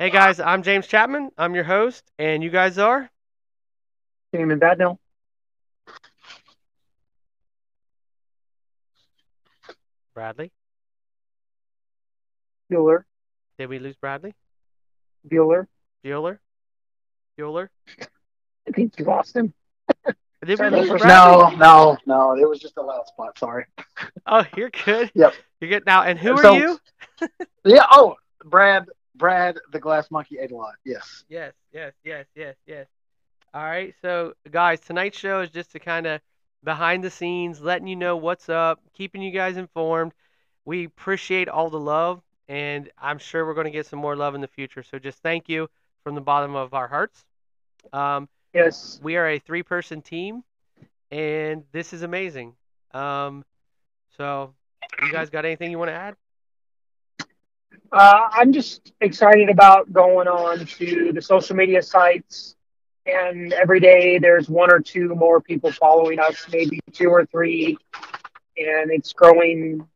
Hey guys, I'm James Chapman. I'm your host, and you guys are Damon Badnell. Bradley. Bueller. Did we lose Bradley? Bueller. Bueller? Bueller? I think you lost him. Did we lose no, Bradley? No, no, no. It was just a loud spot. Sorry. Oh, you're good. Yep. You're good now. And who So- are you? Yeah. Oh, Brad. Brad, the glass monkey ate a lot. Yes. Yes, yes, yes, yes, yes. All right, so guys, tonight's show is just to kind of behind the scenes, letting you know what's up, keeping you guys informed. We appreciate all the love, and I'm sure we're going to get some more love in the future. So just thank you from the bottom of our hearts. Um, Yes. we are a three-person team, and this is amazing. Um, so, you guys got anything you want to add? Uh, I'm just excited about going on to the social media sites, and every day there's one or two more people following us, maybe two or three, and it's growing.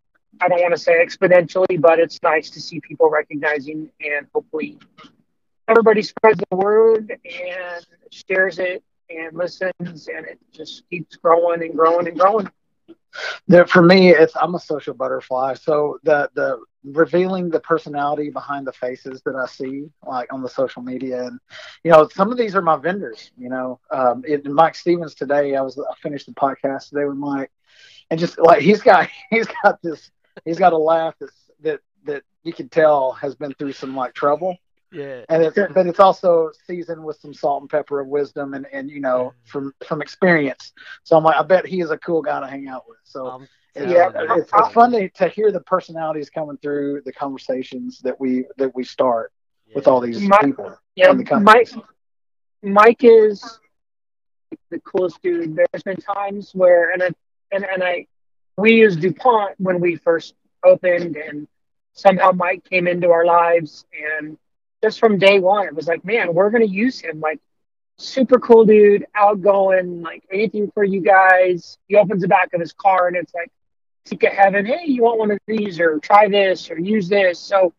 I don't want to say exponentially, but it's nice to see people recognizing, and hopefully everybody spreads the word and shares it and listens, and it just keeps growing and growing and growing. There, for me, it's I'm a social butterfly. So the the revealing the personality behind the faces that I see, like on the social media, and you know, some of these are my vendors. You know, um, it, Mike Stevens today. I was I finished the podcast today with Mike, and just like he's got he's got this he's got a laugh that's that that you can tell has been through some like trouble. Yeah. and it's but it's also seasoned with some salt and pepper of wisdom and and you know from from experience. So I'm like, I bet he is a cool guy to hang out with. So Um, it's, Yeah. it's, it's fun to, to hear the personalities coming through the conversations that we that we start with all these My- people. Yeah, the. Mike. Mike is the coolest dude. There's been times where, and I, and and I, we used Dupont when we first opened, and somehow Mike came into our lives, and just from day one, it was like, man, we're gonna use him. Like, super cool dude, outgoing, like anything for you guys. He opens the back of his car, and it's like, Sika heaven. Hey, you want one of these, or try this, or use this. So,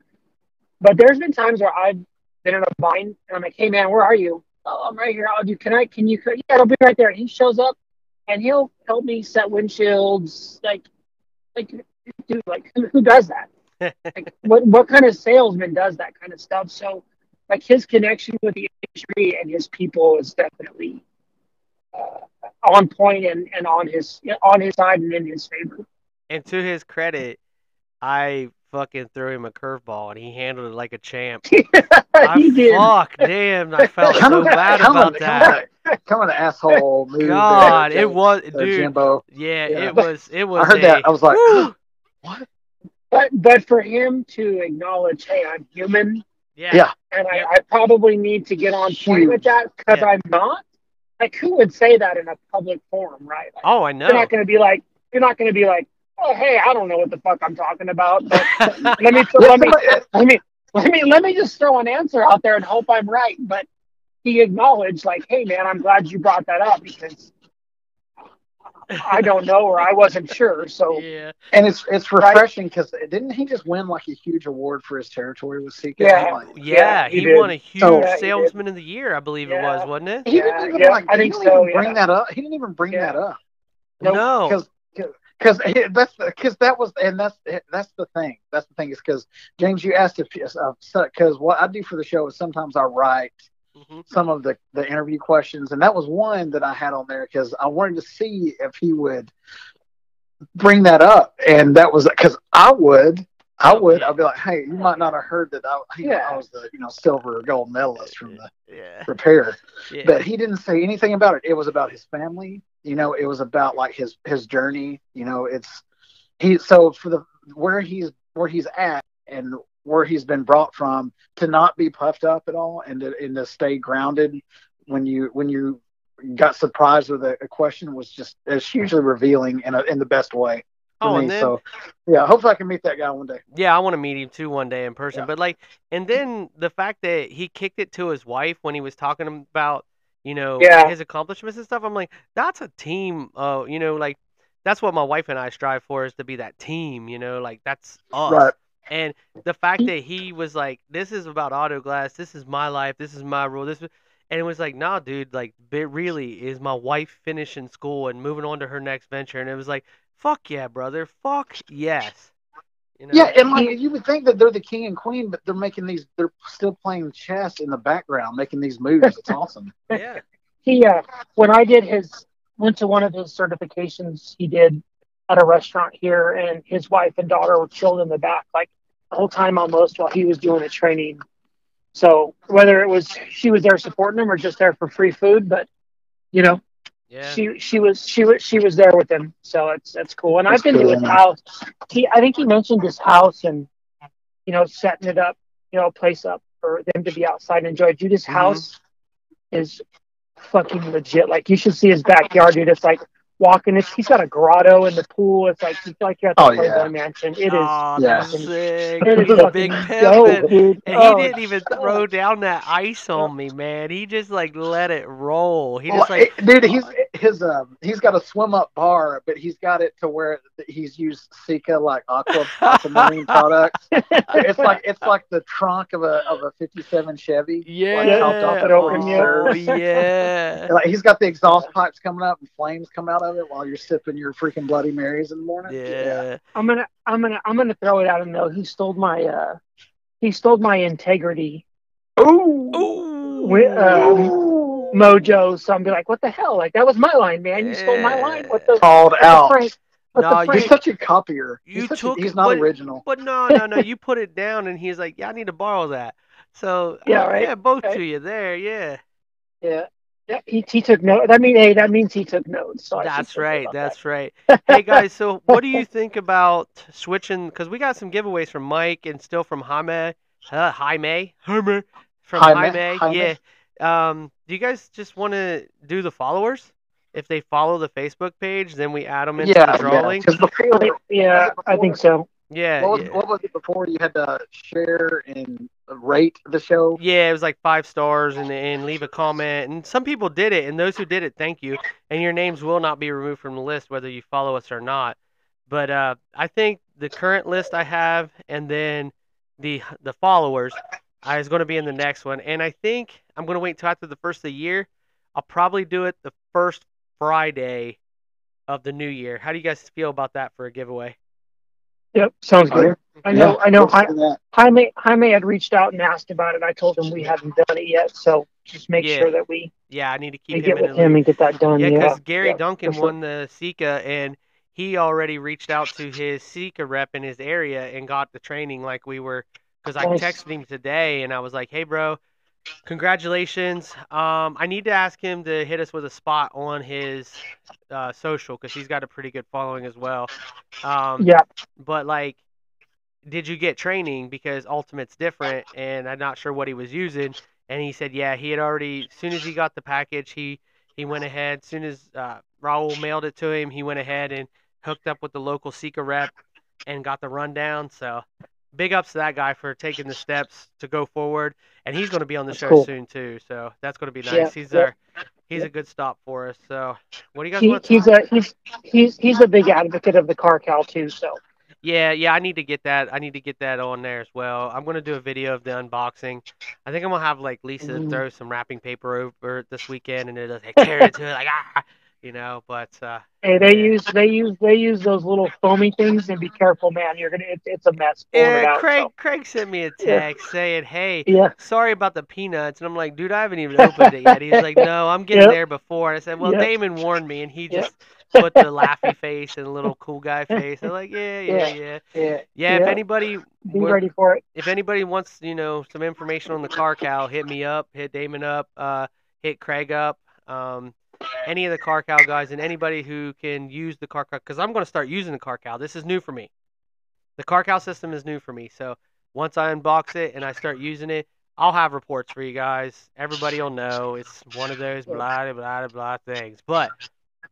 but there's been times where I've been in a bind, and I'm like, "Hey, man, where are you? Oh, I'm right here. I'll do. Can I? Can you? Yeah, it'll be right there." And he shows up, and he'll help me set windshields. Like, like, dude, like, who, who does that? Like, what what kind of salesman does that kind of stuff? So, like, his connection with the industry and his people is definitely uh, on point and, and on his on his side and in his favor. And to his credit, I fucking threw him a curveball and he handled it like a champ. I, he did. Fuck, damn, I felt Come so on, bad come about on, that. Come on, come on, asshole move. God, there, it was, uh, dude. Jimbo. Yeah, Yeah. it was. It was. I heard a, that. I was like, what? But but for him to acknowledge, hey, I'm human, yeah, Yeah. and I, Yep. I probably need to get on point with that because Yeah. I'm not. Like, who would say that in a public forum, right? Like, Oh, I know. You're not going to be like, you're not going to be like, oh, hey, I don't know what the fuck I'm talking about. But let me let me let me let me let me just throw an answer out there and hope I'm right. But he acknowledged, like, hey, man, I'm glad you brought that up because I don't know or I wasn't sure. So yeah, And it's it's refreshing because didn't he just win like a huge award for his territory with CK? Yeah. Like, oh, yeah. he he, won a oh, huge So- Yeah, salesman of the year, I believe it was, wasn't it? he didn't even yeah, like. I he didn't so, even bring yeah. that up. He didn't even bring Yeah. that up. No. because because that's because that was and that's that's the thing. That's the thing is because James, you asked if because uh, what I do for the show is sometimes I write hmm some of the the interview questions, and that was one that I had on there because I wanted to see if he would bring that up, and that was because I would. I would. I'd be like, "Hey, you might not have heard that I, you know, I was the you know silver or gold medalist from the Yeah. repair." yeah. but he didn't say anything about it. It was about his family. You know, it was about like his his journey. You know, it's he. So for the where he's where he's at and where he's been brought from to not be puffed up at all and to, and to stay grounded when you when you got surprised with a, a question was just it's hugely revealing in a, in the best way for Oh, me. and then so yeah, hopefully I can meet that guy one day. Yeah, I want to meet him too one day in person. Yeah. But like, and then the fact that he kicked it to his wife when he was talking about, you know, Yeah. his accomplishments and stuff. I'm like, that's a team. Uh, you know, like that's what my wife and I strive for is to be that team. You know, like that's us. Right. And the fact that he was like, "This is about auto glass. This is my life. This is my rule. This," and it was like, "Nah, dude. Like, it really is my wife finishing school and moving on to her next venture." And it was like, "Fuck yeah, brother. Fuck yes." You know? Yeah, and like you would think that they're the king and queen, but they're making these. They're still playing chess in the background, making these moves. It's awesome. yeah. He uh, when I did his went to one of his certifications, he did at a restaurant here, and his wife and daughter were chilled in the back like the whole time almost while he was doing the training. So whether it was she was there supporting him or just there for free food, but you know, yeah. She she was she was she was there with him, so it's that's cool. And that's I've been cool, to his man. house. He I think he mentioned his house and you know setting it up, you know, a place up for them to be outside and enjoy. Dude, his mm-hmm. house is fucking legit. Like you should see his backyard, dude. It's like walking. It's, he's got a grotto in the pool. It's like you feel like you're at the oh, Playboy yeah. Mansion. It is. Oh, yeah. sick. It is a big pivot, and oh, he didn't even throw down that ice on me, man. He just like let it roll. He just like, dude, he's his um, he's got a swim up bar, but he's got it to where he's used Sika like aqua aquamarine products. It's like it's like the trunk of a of a '57 Chevy. Yeah, like, off oh, yeah. like he's got the exhaust pipes coming up and flames come out of it while you're sipping your freaking Bloody Marys in the morning. Yeah. yeah. I'm gonna I'm gonna I'm gonna throw it out and know he stole my uh he stole my integrity. Ooh. Ooh. With, um, mojo. So I'm be like, what the hell? Like that was my line, man. You stole my line. What the called what out? The no, you're such a copier. You he's took a, he's not but, original. But no, no, no. you put it down, and he's like, "Yeah, I need to borrow that." So yeah, uh, right. Yeah, both okay. to you there. Yeah. Yeah. Yeah, he, he took notes. That mean, hey, that means he took notes. So that's right. That's that. right. hey guys, so what do you think about switching? Because we got some giveaways from Mike and still from Jaime, uh, Jaime, Jaime, from Jaime. Jaime. Jaime. Yeah. Um, do you guys just want to do the followers? If they follow the Facebook page, then we add them into yeah, the drawing. Yeah, before, yeah, I think so. Yeah what, was, yeah. what was it before? You had to share and rate the show. Yeah, it was like five stars and and leave a comment. And some people did it, and those who did it, thank you. And your names will not be removed from the list whether you follow us or not. But uh, I think the current list I have, and then the the followers, uh, is going to be in the next one. And I think I'm going to wait until after the first of the year. I'll probably do it the first Friday of the new year. How do you guys feel about that for a giveaway? Yep, sounds good. I know, yeah, I know. Jaime, Jaime, Jaime had reached out and asked about it. I told him we haven't done it yet, so just make yeah. sure that we. Yeah, I need to keep him get with him loop. and get that done. Yeah, because yeah. Gary yeah, Duncan sure. won the Sika, and he already reached out to his Sika rep in his area and got the training like we were because I texted him today and I was like, "Hey, bro, congratulations. Um, I need to ask him to hit us with a spot on his uh, social because he's got a pretty good following as well. Um, yeah. But like, did you get training because Ultimate's different, and I'm not sure what he was using. And he said, yeah, he had already. As soon as he got the package, he he went ahead. As soon as uh, Raul mailed it to him, he went ahead and hooked up with the local Sika rep and got the rundown. So big ups to that guy for taking the steps to go forward, and he's going to be on the that's show cool. soon too. So that's going to be nice. Yeah, he's yeah. our he's a good stop for us. So what do you guys he, want? To he's a he's he's he's a big advocate of the car cow too. So yeah, yeah, I need to get that. I need to get that on there as well. I'm gonna do a video of the unboxing. I think I'm gonna have like Lisa Mhm. throw some wrapping paper over this weekend, and it'll like, tear into it like ah, you know. But uh, hey, they use they use they use those little foamy things, and be careful, man. You're gonna it's, it's a mess. pulling it out, Craig so. Craig sent me a Yeah. text saying, "Hey, Yeah. sorry about the peanuts," and I'm like, "Dude, I haven't even opened it yet." He's like, "No, I'm getting Yep. there before." And I said, "Well, Yep. Damon warned me," and he Yep. just put the laughy face and a little cool guy face. I'm like, "Yeah, yeah, Yeah. yeah." Yeah. Yeah, if anybody be ready for it. if anybody wants, you know, some information on the car cow, hit me up, hit Damon up, uh, hit Craig up, um, any of the car cow guys, and anybody who can use the car cow, because I'm going to start using the car cow. This is new for me. The car cow system is new for me. So once I unbox it and I start using it, I'll have reports for you guys. Everybody will know it's one of those blah blah blah things. But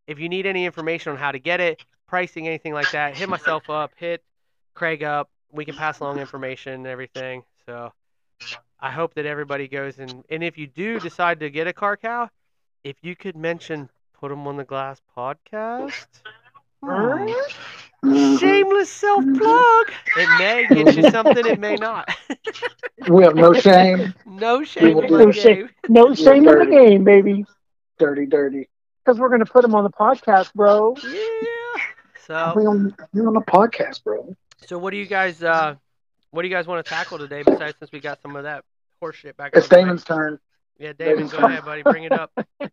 if you need any information on how to get it, pricing, anything like that, hit myself up, hit Craig up. We can pass along information and everything. So I hope that everybody goes and and if you do decide to get a car cow, if you could mention put them on the glass podcast. Shameless self plug. It may get you something. It may not. We have no shame. no shame in the no shame. game. No shame in the dirty. game, baby. Dirty, dirty. Because we're gonna put them on the podcast, bro. Yeah. We So, on, we on a podcast, bro. so what do you guys, uh, what do you guys want to tackle today? Besides, since we got some of that horse shit back. It's out of the way? Damon's turn. Yeah, David, go ahead, buddy. Bring it up. Bring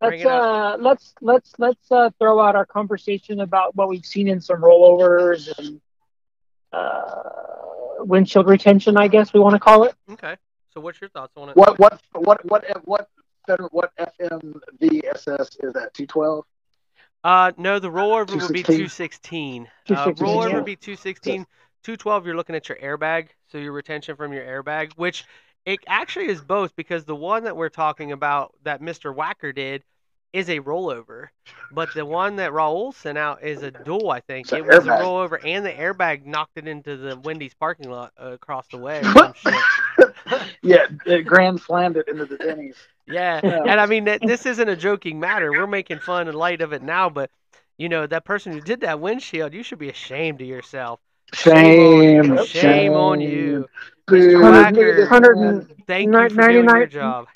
Let's it up. uh let's let's let's uh throw out our conversation about what we've seen in some rollovers and uh windshield retention, I guess we want to call it. Okay. So, what's your thoughts on it? What what what what what federal what FMVSS is that? Two twelve. Uh, no, the rollover would be 216? 216. Uh, 216, rollover yeah. would be 216. 212, you're looking at your airbag, so your retention from your airbag, which it actually is both because the one that we're talking about that Mr. Whacker did is a rollover, but the one that Raul sent out is a dual, I think. It's It was a rollover, and the airbag knocked it into the Wendy's parking lot uh, across the way or some shit. yeah, it grand slammed it into the Denny's. Yeah, Yeah. and I mean that this isn't a joking matter. We're making fun and light of it now, but you know that person who did that windshield, you should be ashamed of yourself. Shame, Shame, shame on you. Dude, Mr. nigga, Whacker. this Hundred man- and Thank you for doing your 99 job.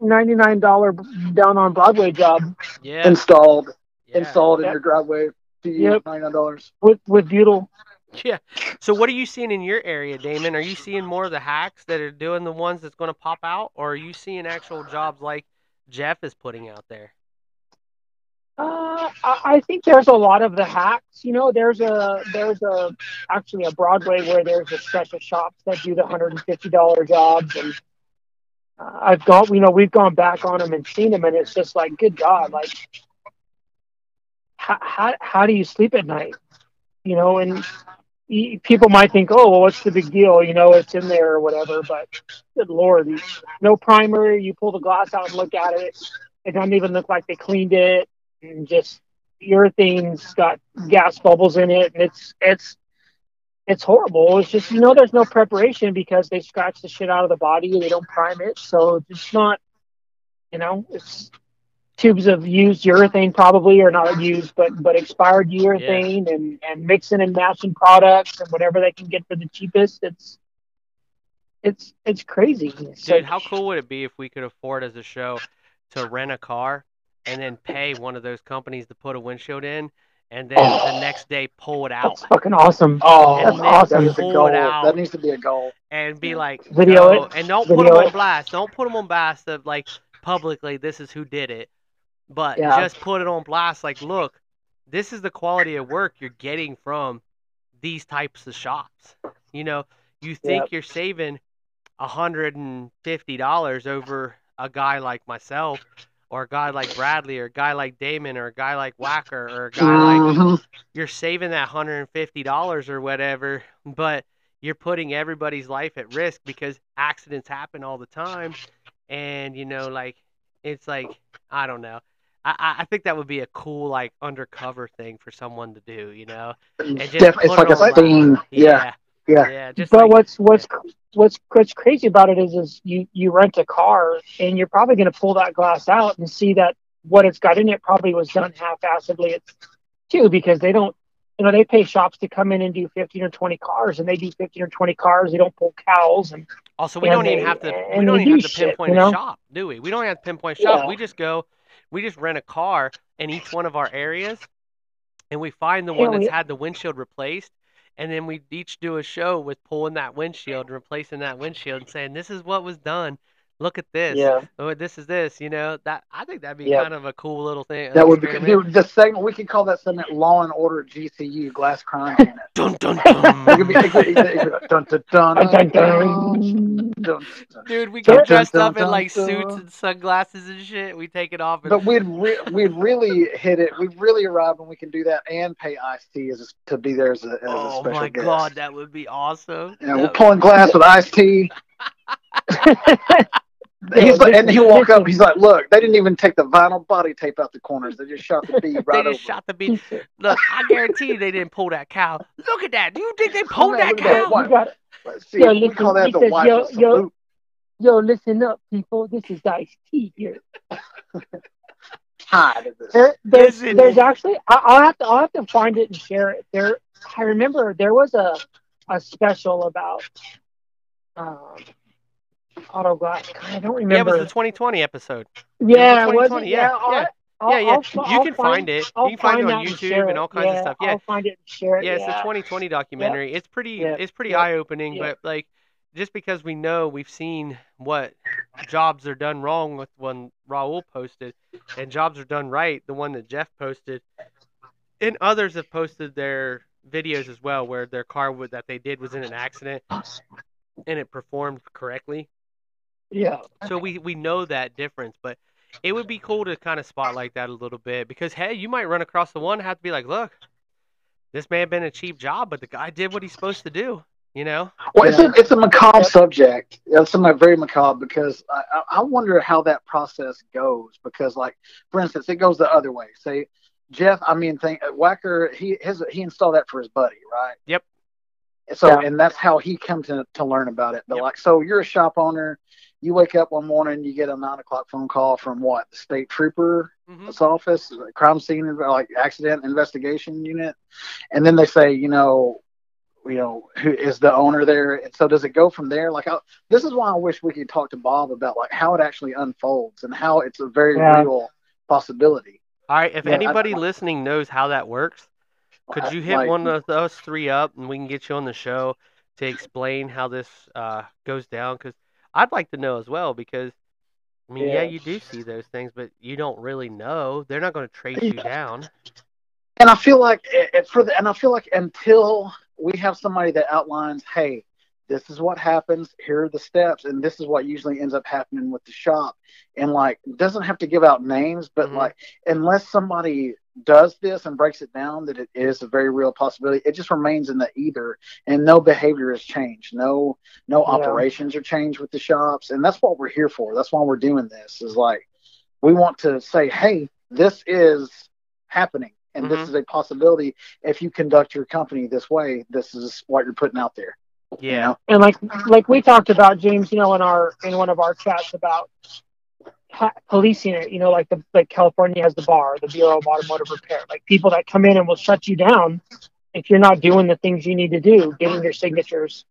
ninety nine dollar down on Broadway job Yeah, installed yeah, installed in your driveway. Yep. ninety nine dollars. with with Butyl. yeah. So what are you seeing in your area, Damon? Are you seeing more of the hacks that are doing the ones that's going to pop out, or are you seeing actual jobs like Jeff is putting out there? Uh, I think there's a lot of the hacks. You know, there's a there's a actually a Broadway where there's a of shops that do the hundred and fifty dollar jobs, and uh, I've gone. You know, we've gone back on them and seen them, and it's just like, good God, like how how how do you sleep at night? You know, and people might think, oh, well, what's the big deal? You know, it's in there or whatever. But good Lord, no primer. You pull the glass out and look at it. It doesn't even look like they cleaned it and just urethane's got gas bubbles in it and it's it's it's horrible. It's just you know there's no preparation because they scratch the shit out of the body and they don't prime it so it's not you know it's tubes of used urethane probably or not used but but expired urethane and and mixing and matching products and whatever they can get for the cheapest it's it's it's crazy. Dude, like- how cool would it be if we could afford as a show to rent a car and then pay one of those companies to put a windshield in, and then Oh. the next day pull it out that's fucking awesome Oh, And that's awesome That is a Pull goal. it out. That needs to be a goal. and be like, Video "No," it. and don't put Video them on blast. Don't put them on blast of like publicly. This is who did it, but Yeah. just put it on blast. Like, look, this is the quality of work you're getting from these types of shops. You know, you think Yep. you're saving a hundred and fifty dollars over a guy like myself, or a guy like Bradley, or a guy like Damon, or a guy like Whacker, or a guy like Mhm. you're saving that hundred and fifty dollars or whatever, but you're putting everybody's life at risk because accidents happen all the time, and you know, like it's like I don't know. I, I- think that would be a cool like undercover thing for someone to do, you know. And just Def- it's like a thing. blast. Yeah, yeah, yeah. Just but like, what's what's what's what's crazy about it is is you you rent a car and you're probably going to pull that glass out and see that what it's got in it probably was done half-assedly it's too because they don't you know they pay shops to come in and do 15 or 20 cars and they do 15 or 20 cars they don't pull cowls and Also, we and don't even have to. We don't they even have do to shit, pinpoint you a shop, do we? We don't have to pinpoint a shop. Yeah. We just go. We just rent a car in each one of our areas, and we find the Yeah, one that's we- had the windshield replaced, and then we each do a show with pulling that windshield replacing that windshield and saying, "This is what was done. Look at this. yeah Oh, this is this." You know that I think that'd be Yep. kind of a cool little thing. That would be dude, the segment. We could call that segment "Law and Order GCU" Glass Crime Unit. Dun dun It could be, it dun. could, it it dun, dun, dun, Dun, dun, dun, dun, dun. Dude, we Dun, get dressed dun, up in like suits and sunglasses and shit. We take it off and But we'd re- we'd really hit it. We'd really arrive when we can do that and pay Ice T as a, to be there as a, as a Oh special my guest. god, that would be awesome. Yeah, we're That- pulling glass with Ice T. He's like, and he'll walk up. He's like, "Look, they didn't even take the vinyl body tape out the corners. They just shot the bead they right just over. shot the beat. Look, I guarantee you they didn't pull that cowl. Look at that. Do you think they pulled man, that look that. cowl? What? You got- Let's see. Yo, we listen, call that the says, yo, yo. yo listen up people this is Ice T here tied. This. There, there's, there's actually I, will have to I'll have to find it and share it. There, I remember there was a a special about um, Oh, auto glass. I don't remember. Yeah, it was the 2020 episode. Yeah, it was, was it? Yeah, yeah. yeah. I'll, yeah, yeah. I'll, you I'll can find, it. I'll you can find, it on YouTube and all kinds yeah, of stuff. Yeah, I'll find it and share it. Yeah, it's the 2020 documentary. It's pretty. It's pretty eye opening, but like, just because we know we've seen what jobs are done wrong with one Raul posted, and jobs are done right, the one that Jeff posted, and others have posted their videos as well, where their car would, that they did was in an accident, and it performed correctly. Yeah. So we we know that difference, but it would be cool to kind of spotlight that a little bit because hey, you might run across the one have to be like, look, this may have been a cheap job, but the guy did what he's supposed to do. You know? Well, it's a it's a macabre subject. It's a very macabre because I, I I wonder how that process goes because like for instance, it goes the other way. Say Jeff, I mean, think uh, Whacker, he his he installed that for his buddy, right? Yep. So Yeah. and that's how he comes to to learn about it. But Yep. like, so you're a shop owner. You wake up one morning, you get a nine o'clock phone call from what the state trooper hmm office, crime scene, like accident investigation unit, and then they say, you know, you know, who is the owner there? And so does it go from there? Like, I, this is why I wish we could talk to Bob about like how it actually unfolds and how it's a very Yeah. real possibility. All right. If Yeah, I- anybody listening knows how that works, could you hit Like, one of us three up and we can get you on the show to explain how this uh, goes down? Because I'd like to know as well. Because I mean, yeah. Yeah. you do see those things, but you don't really know. They're not going to trace you down. And I feel like it, it- for the, and I feel like until we have somebody that outlines, hey, this is what happens, here are the steps, and this is what usually ends up happening with the shop. And like doesn't have to give out names, but Mhm. like unless somebody does this and breaks it down that it is a very real possibility, it just remains in the either and no behavior has changed. No no Yeah. operations are changed with the shops. And that's what we're here for. That's why we're doing this. Is like we want to say, hey, this is happening and this Mhm. is a possibility if you conduct your company this way this is what you're putting out there you Yeah. know? And like like we talked about James, you know, in our in one of our chats about ha- policing it. You know, like the like California has the bar, the Bureau of Automotive Repair, like people that come in and will shut you down if you're not doing the things you need to do, getting your signatures,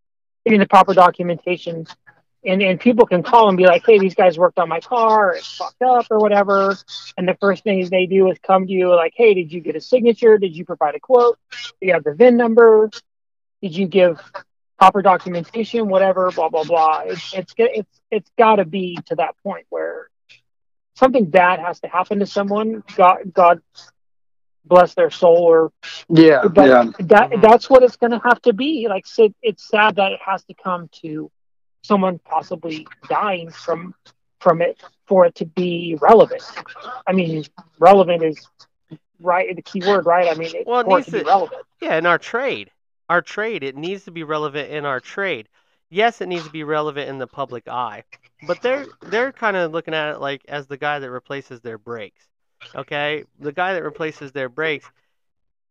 getting the proper documentation. And, and people can call and be like, hey, these guys worked on my car, it's fucked up or whatever. And the first thing they do is come to you like, hey, did you get a signature? Did you provide a quote? Do you have the VIN number? Did you give proper documentation? Whatever, blah blah blah. It's it's it's it's got to be to that point where something bad has to happen to someone. God God bless their soul, or yeah but yeah that Mhm. that's what it's going to have to be. Like, so it's sad that it has to come to someone possibly dying from from it for it to be relevant. I mean, relevant is right the key word, right? I mean, it, Well, it for it needs to be relevant. Yeah, in our trade. Our trade, it needs to be relevant in our trade. Yes, it needs to be relevant in the public eye. But they're they're kind of looking at it like as the guy that replaces their brakes. Okay? The guy that replaces their brakes,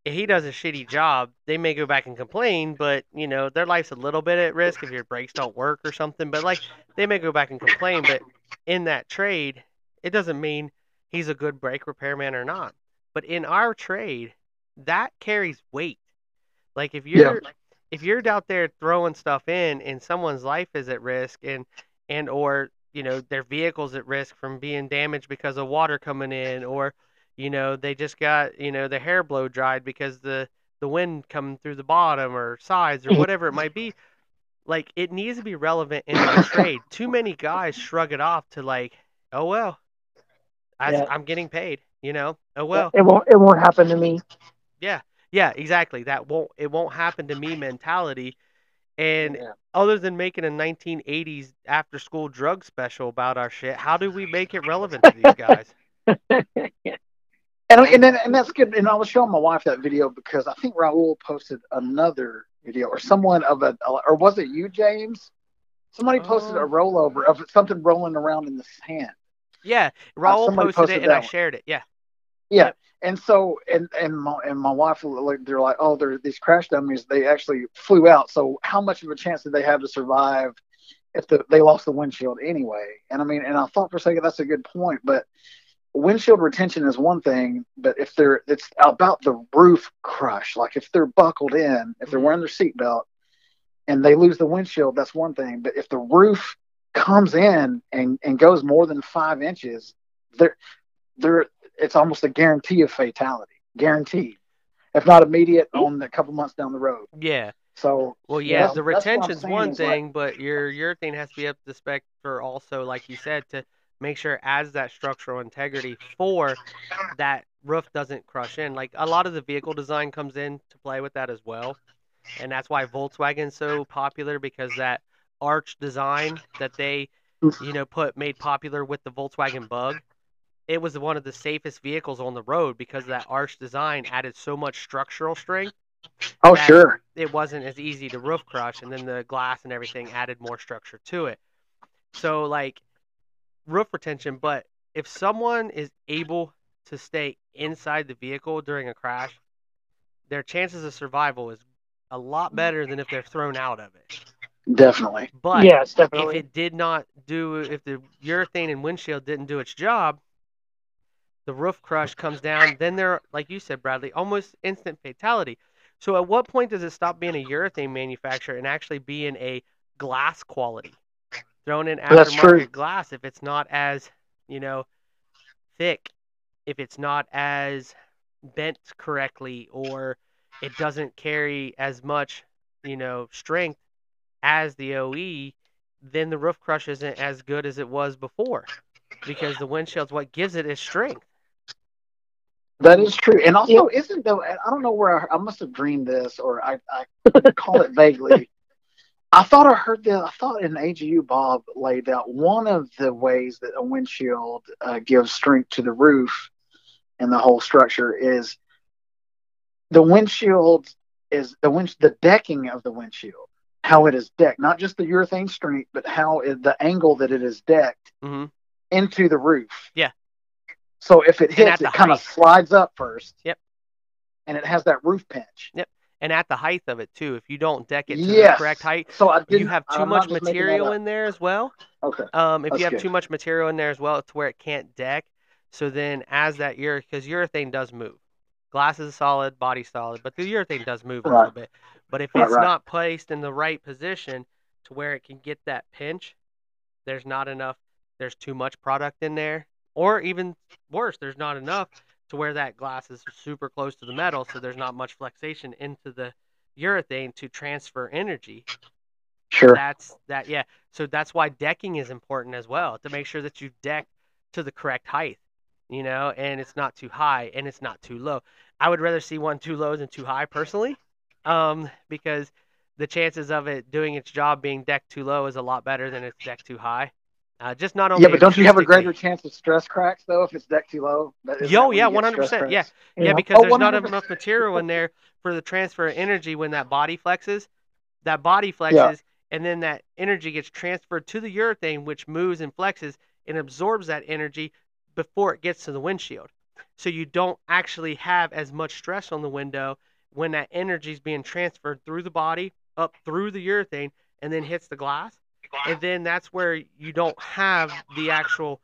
if he does a shitty job, they may go back and complain, but you know, their life's a little bit at risk if your brakes don't work or something, but like they may go back and complain, but in that trade, it doesn't mean he's a good brake repairman or not. But in our trade, that carries weight. Like if you're Yeah. If you're out there throwing stuff in and someone's life is at risk and and or you know their vehicle's at risk from being damaged because of water coming in or you know they just got you know their hair blow dried because the the wind coming through the bottom or sides or whatever it might be like it needs to be relevant in the trade too many guys shrug it off to like oh well I, Yeah. i'm getting paid you know oh well it won't it won't happen to me. yeah, yeah, exactly. That won't it won't happen to me mentality. And Yeah. other than making a 1980s after school drug special about our shit, how do we make it relevant to these guys? and, and then and that's good and i was showing my wife that video because i think raul posted another video or someone of a or was it you james somebody posted Uh, a rollover of something rolling around in the sand Yeah, Raul somebody posted, posted it and I one. shared it. Yeah, Yeah. And so, and and my and my wife, they're like, oh, they're these crash dummies. They actually flew out. So how much of a chance did they have to survive if the, they lost the windshield anyway? And I mean, and I thought for a second that's a good point, but windshield retention is one thing, but if they're it's about the roof crush. Like if they're buckled in, if they're Mhm. wearing their seatbelt, and they lose the windshield, that's one thing. But if the roof comes in and and goes more than five inches, they're they're it's almost a guarantee of fatality, guaranteed, if not immediate on a couple months down the road. Yeah. So Well, Yeah, yeah, that's- the that's what I'm retention's one is, like- thing, but your urethane has to be up to spec for also, like you said, to make sure it adds that structural integrity for that roof doesn't crush in. Like a lot of the vehicle design comes in to play with that as well, and that's why Volkswagen's so popular because that arch design that they, you know, put made popular with the Volkswagen Bug. It was one of the safest vehicles on the road because that arch design added so much structural strength oh sure, it wasn't as easy to roof crush and then the glass and everything added more structure to it so like roof retention but if someone is able to stay inside the vehicle during a crash their chances of survival is a lot better than if they're thrown out of it definitely. but yes, definitely. if it did not do if the urethane and windshield didn't do its job the roof crush comes down then they're like you said bradley almost instant fatality. So at what point does it stop being a urethane manufacturer and actually being a glass quality? Thrown in aftermarket glass if it's not as you know thick if it's not as bent correctly or it doesn't carry as much you know strength as the OE, then the roof crush isn't as good as it was before because the windshield's what gives it its strength. That is true, and also isn't though I don't know where I, I must have dreamed this or I, I recall it vaguely. I thought I heard that. I thought in AGU Bob laid out one of the ways that a windshield uh, gives strength to the roof and the whole structure is the windshield is the wind the decking of the windshield, how it is decked, not just the urethane strength, but how it, the angle that it is decked hmm into the roof. Yeah. So if it hits, it kind of slides up first. Yep. And it has that roof pinch. Yep. And at the height of it too, if you don't deck it to Yes. the correct height, So you have too I'm much just making that material in there as well. Okay. Um, if That's you have good. too much material in there as well, it's where it can't deck. So then, as that ure, because urethane does move, glass is solid, body solid, but the urethane does move a little bit. But if Right, it's right. not placed in the right position to where it can get that pinch, there's not enough. There's too much product in there, or even worse, there's not enough to where that glass is super close to the metal, so there's not much flexation into the urethane to transfer energy. Sure. that's that yeah. So that's why decking is important as well to make sure that you deck to the correct height you know and it's not too high and it's not too low. I would rather see one too low than too high personally um because the chances of it doing its job being decked too low is a lot better than it's decked too high uh, just not only yeah, but don't you have a greater chance of stress cracks though if it's decked too low? Yo, yeah, get stress 100%, yeah. Yeah, because Oh, there's not 100. enough material in there for the transfer of energy when that body flexes. That body flexes, and then that energy gets transferred to the urethane, which moves and flexes and absorbs that energy before it gets to the windshield. So you don't actually have as much stress on the window when that energy is being transferred through the body, up through the urethane, and then hits the glass. And then that's where you don't have the actual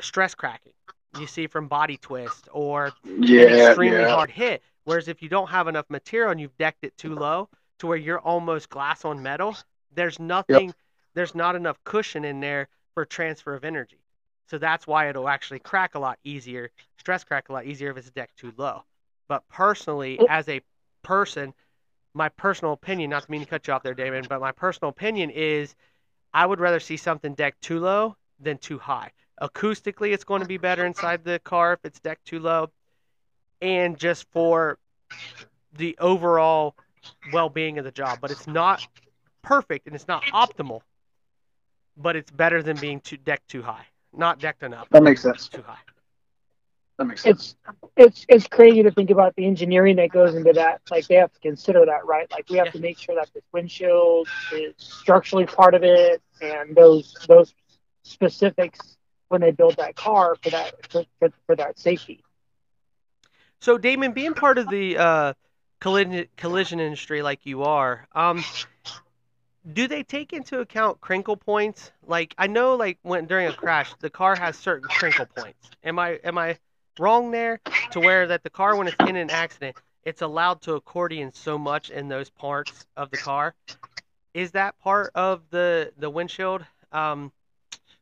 stress cracking you see from body twist or an extremely yeah. hard hit. Whereas if you don't have enough material and you've decked it too low to where you're almost glass on metal, there's nothing, there's not enough cushion in there for transfer of energy. So that's why it'll actually crack a lot easier, stress crack a lot easier if it's decked too low. But personally, as a person, my personal opinion, not to mean to cut you off there, Damon, but my personal opinion is I would rather see something decked too low than too high. Acoustically, it's going to be better inside the car if it's decked too low. And just for the overall well being of the job. But it's not perfect and it's not optimal. But it's better than being too decked too high. Not decked enough. That makes sense. Too high. That makes sense. it's it's it's crazy to think about the engineering that goes into that. Like they have to consider that, right? Like we have Yeah. to make sure that this windshield is structurally part of it, and those those specifics when they build that car for that for, for, for that safety. So, Damon, being part of the uh, collision collision industry like you are, um, do they take into account crinkle points? Like I know, like when during a crash, the car has certain crinkle points. Am I am I wrong there? To where that the car, when it's in an accident, it's allowed to accordion so much in those parts of the car. Is that part of the the windshield? Um,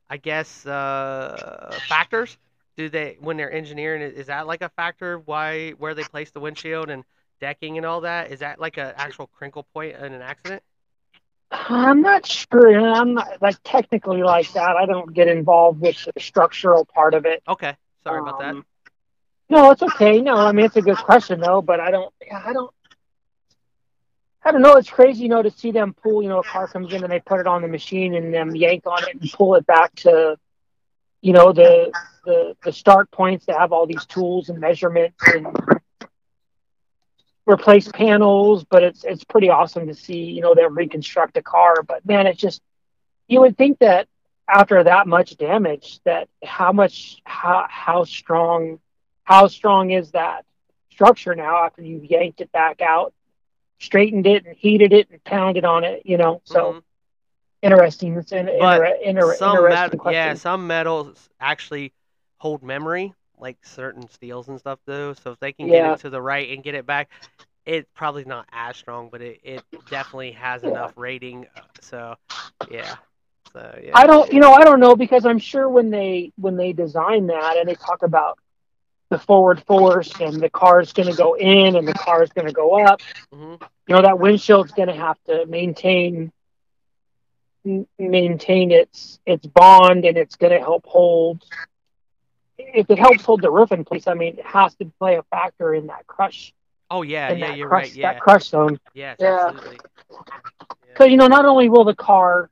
I guess uh, factors. Do they when they're engineering? Is that like a factor? Why where they place the windshield and decking and all that? Is that like an actual crinkle point in an accident? I'm not sure. I'm not like technically like that. I don't get involved with the structural part of it. Okay, sorry about that. No, it's okay. No, I mean it's a good question though, but I don't. I don't. I don't know. It's crazy, you know, to see them pull. You know, a car comes in and they put it on the machine and them yank on it and pull it back to, you know, the the the start points to have all these tools and measurements and replace panels. But it's it's pretty awesome to see, you know, them reconstruct a car. But man, it's just you would think that after that much damage, that how much how how strong how strong is that structure now after you've yanked it back out, straightened it and heated it and pounded on it, you know? So Mhm. interesting. It's an But inter- inter- some interesting metal, question. yeah, some metals actually hold memory, like certain steels and stuff do. So if they can get it to the right and get it back, it's probably not as strong, but it, it definitely has Yeah. enough rating. uh, So yeah, so yeah. I don't, you know, I don't know because I'm sure when they when they design that and they talk about the forward force and the car is going to go in and the car is going to go up, hmm you know, that windshield's going to have to maintain m- maintain its its bond and it's going to help hold. If it helps hold the roof in place, I mean, it has to play a factor in that crush Oh yeah, yeah, you're crush right. Yeah, that crush zone. yes, Yeah. absolutely. Yeah. So you know, not only will the car,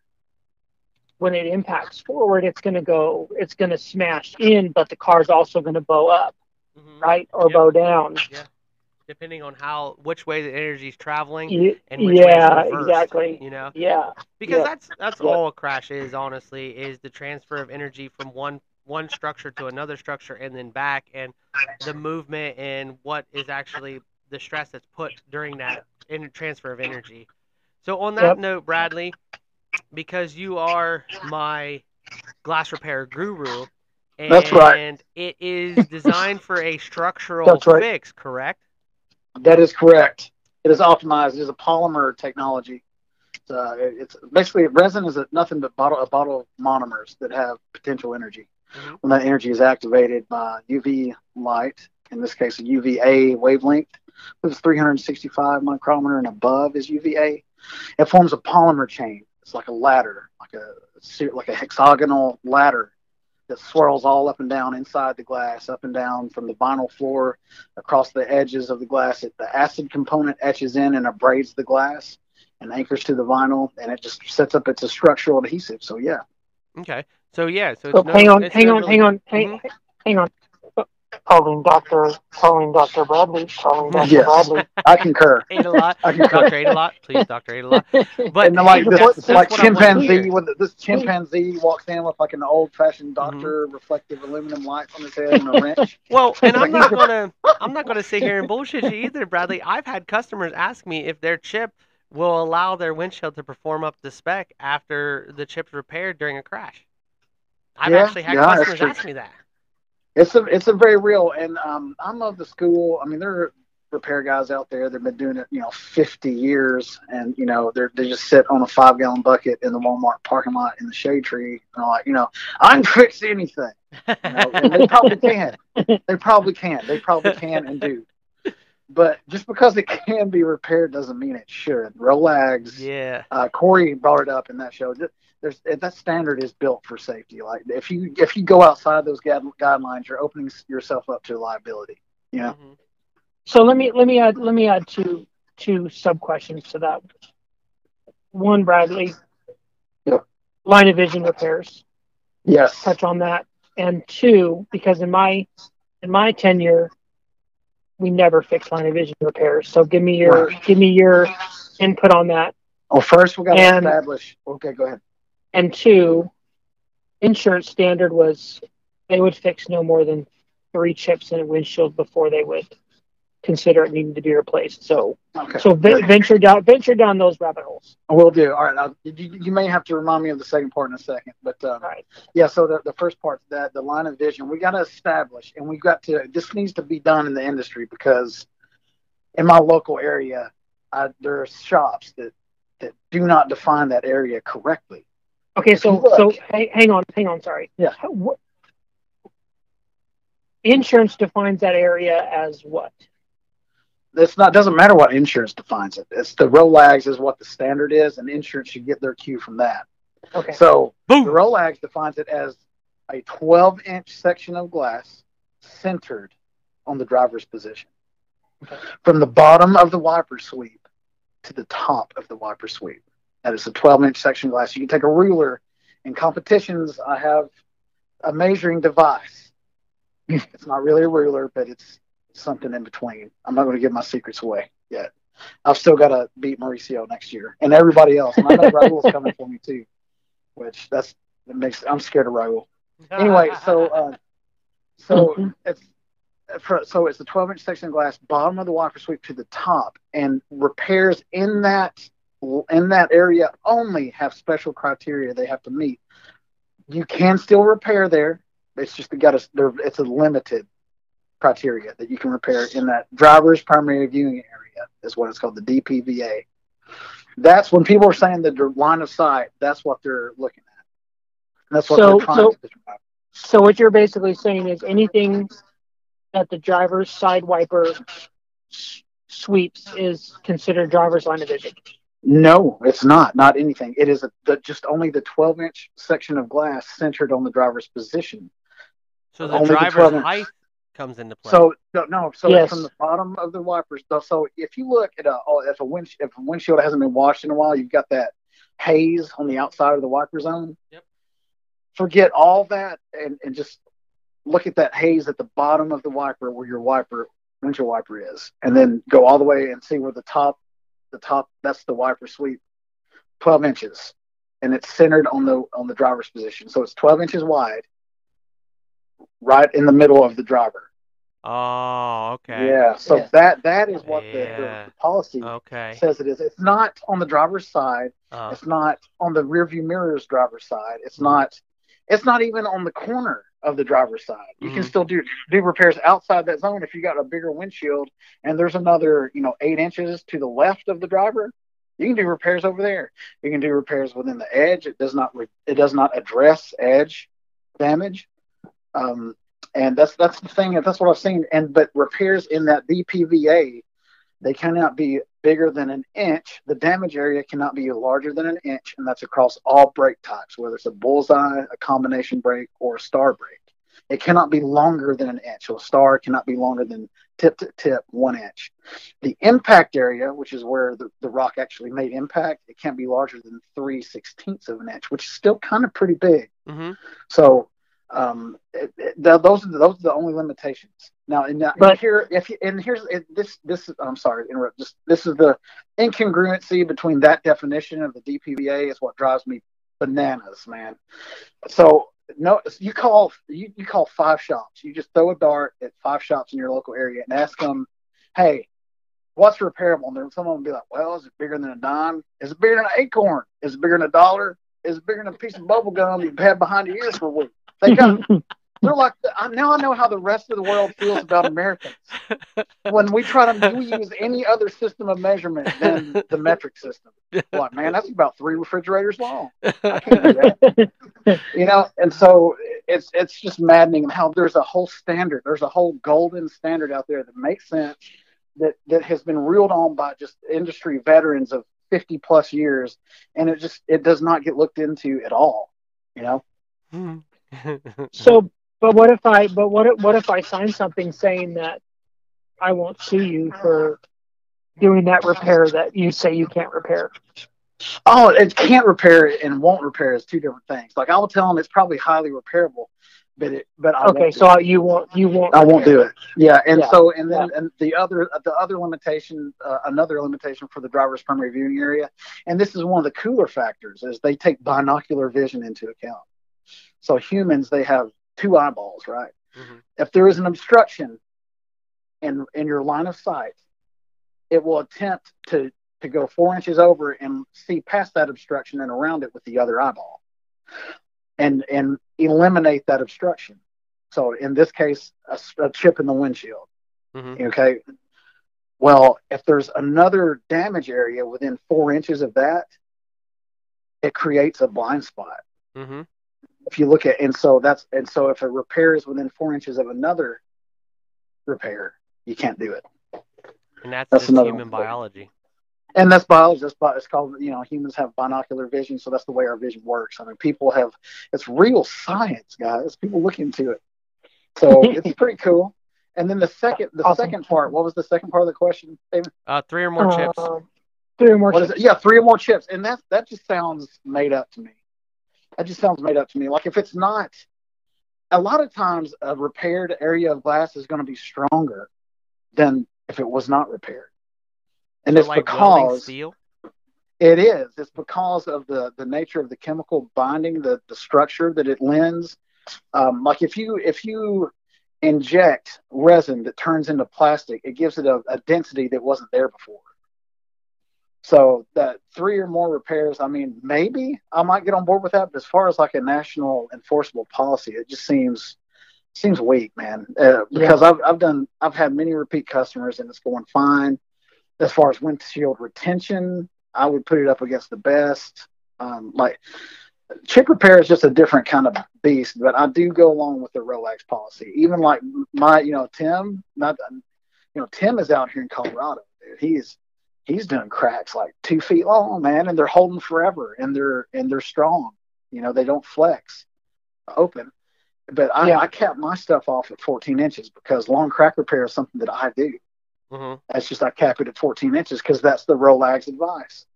when it impacts forward, it's going to go, it's going to smash in, but the car's also going to bow up, Mhm. right, or Yep. bow down. Yeah. Depending on how which way the energy is traveling and which yeah, reversed, exactly. You know. Yeah, because Yeah. that's that's Yeah. all a crash is honestly is the transfer of energy from one one structure to another structure and then back and the movement and what is actually the stress that's put during that in transfer of energy so on that Yep. note bradley because you are my glass repair guru and That's right. it is designed for a structural right. fix correct That is correct. It is optimized. It is a polymer technology. It's, uh, it's basically resin is a, nothing but bottle, a bottle of monomers that have potential energy. Mhm. When that energy is activated by UV light, in this case a UVA wavelength, it's 365 micrometer and above is UVA. It forms a polymer chain. It's like a ladder, like a like a hexagonal ladder that swirls all up and down inside the glass, up and down from the vinyl floor across the edges of the glass. It, the acid component etches in and abrades the glass and anchors to the vinyl, and it just sets up. It's a structural adhesive. So yeah, okay so yeah so, So no, hang on, it's hang no on, really- hang on, hang, Mhm. hang on. Calling Doctor, calling Doctor Bradley, calling Doctor Yes. Bradley. I concur. ate a lot I concur. Doctor ate a lot. Please, Doctor ate a lot. But and then, like this, that's, that's like what I wanted to chimpanzee when the, this chimpanzee walks in with like an old fashioned Mm-hmm. doctor reflective aluminum lights on his head and a wrench. Well, and I'm not gonna I'm not gonna sit here and bullshit you either, Bradley. I've had customers ask me if their chip will allow their windshield to perform up to spec after the chip's repaired during a crash. I've Yeah, actually had yeah, customers ask me that. It's a it's a very real, and um, I'm of the school. I mean, there are repair guys out there that've been doing it, you know, 50 years, and you know, they're they just sit on a five gallon bucket in the Walmart parking lot in the shade tree, and are like, you know, I can fix anything. You know, and they probably can. They probably can. They probably can and do. But just because it can be repaired doesn't mean it should. Rolags, yeah. uh, Corey brought it up in that show. There's that standard is built for safety. Like if you if you go outside those guide, guidelines, you're opening yourself up to liability. You know, Mhm. So let me let me add let me add two two sub questions to that. One, Bradley. Yep. Line of vision repairs. yes, Touch on that. And two, because in my in my tenure, we never fix line of vision repairs. So give me your give me your input on that. Well, first we got to establish. Okay, go ahead. And two, insurance standard was they would fix no more than three chips in a windshield before they would consider it needing to be replaced. So, Okay. so ve- venture down, venture down those rabbit holes. We'll do. All right. You, you may have to remind me of the second part in a second, but um, right. yeah. So the, the first part, that the line of vision, we got to establish, and we got to. This needs to be done in the industry because in my local area, I, there are shops that that do not define that area correctly. Okay, so Look. so hang, hang on, hang on. Sorry. Yeah. What- insurance defines that area as what? It's not doesn't matter what insurance defines it. It's the ROLAGS is what the standard is, and insurance should get their cue from that. Okay. So the Boom. ROLAGS defines it as a 12 inch section of glass centered on the driver's position. Okay. From the bottom of the wiper sweep to the top of the wiper sweep. That is a 12 inch section of glass. You can take a ruler. In competitions, I have a measuring device. it's not really a ruler, but it's something in between. I'm not going to give my secrets away yet. I've still got to beat Mauricio next year and everybody else. And I know Raul's coming for me too, which that's that makes I'm scared of Raul. Anyway, so uh, so Mhm. it's for, so it's the 12 inch section of glass, bottom of the wiper sweep to the top, and repairs in that in that area only have special criteria they have to meet. You can still repair there. It's just got a there, it's a limited criteria that you can repair in that driver's primary viewing area is what it's called the DPVA. That's when people are saying the dir- line of sight. That's what they're looking at. And that's what So- they're trying so- to describe. So what you're basically saying is anything that the driver's side wiper sweeps is considered driver's line of vision. No, it's not. Not anything. It is a, the, just only the 12 inch section of glass centered on the driver's position. so the only driver's 12 inch. height comes into play. So no, no. So Yes. it's from the bottom of the wipers. So- So if you look at a oh, if a wind if a windshield hasn't been washed in a while, you've got that haze on the outside of the wiper zone. Yep. Forget all that and, and just look at that haze at the bottom of the wiper where your wiper windshield wiper is, and then go all the way and see where the top the top that's the wiper sweep, twelve inches, and it's centered on the on the driver's position. So it's twelve inches wide, right in the middle of the driver. Oh, okay. Yeah. So Yeah. that that is what the, the, the policy Okay. says it is. It's not on the driver's side. Uh, It's not on the rearview mirror's driver's side. It's not. It's not even on the corner of the driver's side. You can Mhm. still do do repairs outside that zone if you got a bigger windshield and there's another you know eight inches to the left of the driver. You can do repairs over there. You can do repairs within the edge. It does not re- it does not address edge damage. Um, and that's that's the thing. That's what I've seen. And but repairs in that DPVA, they cannot be bigger than an inch. The damage area cannot be larger than an inch, and that's across all break types, whether it's a bullseye, a combination break, or a star break. It cannot be longer than an inch. So a star cannot be longer than tip to tip one inch. The impact area, which is where the, the rock actually made impact, it can't be larger than three sixteenths of an inch, which is still kind of pretty big. hmm So um, it, it, th- those are the, those are the only limitations. Now, and, now, But- here, if you, and here's it, this this is, I'm sorry to interrupt. This this is the incongruency between that definition of the DPVA is what drives me bananas, man. So no, you call you, you call five shops. You just throw a dart at five shops in your local area and ask them, hey. What's repairable? And then someone will be like, "Well, is it bigger than a dime? Is it bigger than an acorn? Is it bigger than a dollar? Is bigger than a piece of bubble gum you've had behind your ears for a week?" They got they're like I now I know how the rest of the world feels about Americans when we try to we use any other system of measurement than the metric system. Like, man, that's about three refrigerators long. I can't do that. You know, and so it's it's just maddening how there's a whole standard, there's a whole golden standard out there that makes sense that that has been reeled on by just industry veterans of 50 plus years, and it just it does not get looked into at all. You know. Hmm. So, but what if I? But what if, what if I sign something saying that I won't sue you for doing that repair that you say you can't repair? Oh, it can't repair it and won't repair is two different things. Like I will tell them it's probably highly repairable, but it but I Okay, so it. you won't you won't. I won't do it. Yeah, and Yeah. so and then and the other the other limitation, uh, another limitation for the driver's primary viewing area, and this is one of the cooler factors is they take binocular vision into account. So humans they have two eyeballs, right? Mhm. If there is an obstruction, in in your line of sight, it will attempt to to go four inches over and see past that obstruction and around it with the other eyeball, and and eliminate that obstruction. So in this case, a, a chip in the windshield. Mm-hmm. Okay. Well, if there's another damage area within four inches of that, it creates a blind spot. Mm-hmm. If you look at, and so that's, and so if a repair is within four inches of another repair, you can't do it. And that's, that's just human biology. And that's biology. That's it's called, you know, humans have binocular vision, so that's the way our vision works. I mean, people have, it's real science, guys. People look into it. So it's pretty cool. And then the second, the awesome. second part. What was the second part of the question, David? Uh, three or more uh, chips. Three or more. What chips. Yeah, three or more chips. And that that just sounds made up to me. That just sounds made up to me. Like if it's not, a lot of times a repaired area of glass is going to be stronger than if it was not repaired. And so it's like because steel. It is. It's because of the the nature of the chemical binding, the the structure that it lends. Um, like if you if you inject resin that turns into plastic, it gives it a, a density that wasn't there before. So that three or more repairs, I mean, maybe I might get on board with that. But as far as like a national enforceable policy, it just seems seems weak, man. Uh, because yeah. I've I've done I've had many repeat customers and it's going fine. As far as windshield retention, I would put it up against the best. Um, like chip repair is just a different kind of beast, but I do go along with the ROLAGS policy. Even like my, you know, Tim, not, you know, Tim is out here in Colorado. Dude. He's he's doing cracks like two feet long, man, and they're holding forever, and they're and they're strong. You know, they don't flex open. But I, yeah. I cap my stuff off at 14 inches because long crack repair is something that I do. Mm-hmm. That's just I cap it at 14 inches because that's the ROLAGS advice.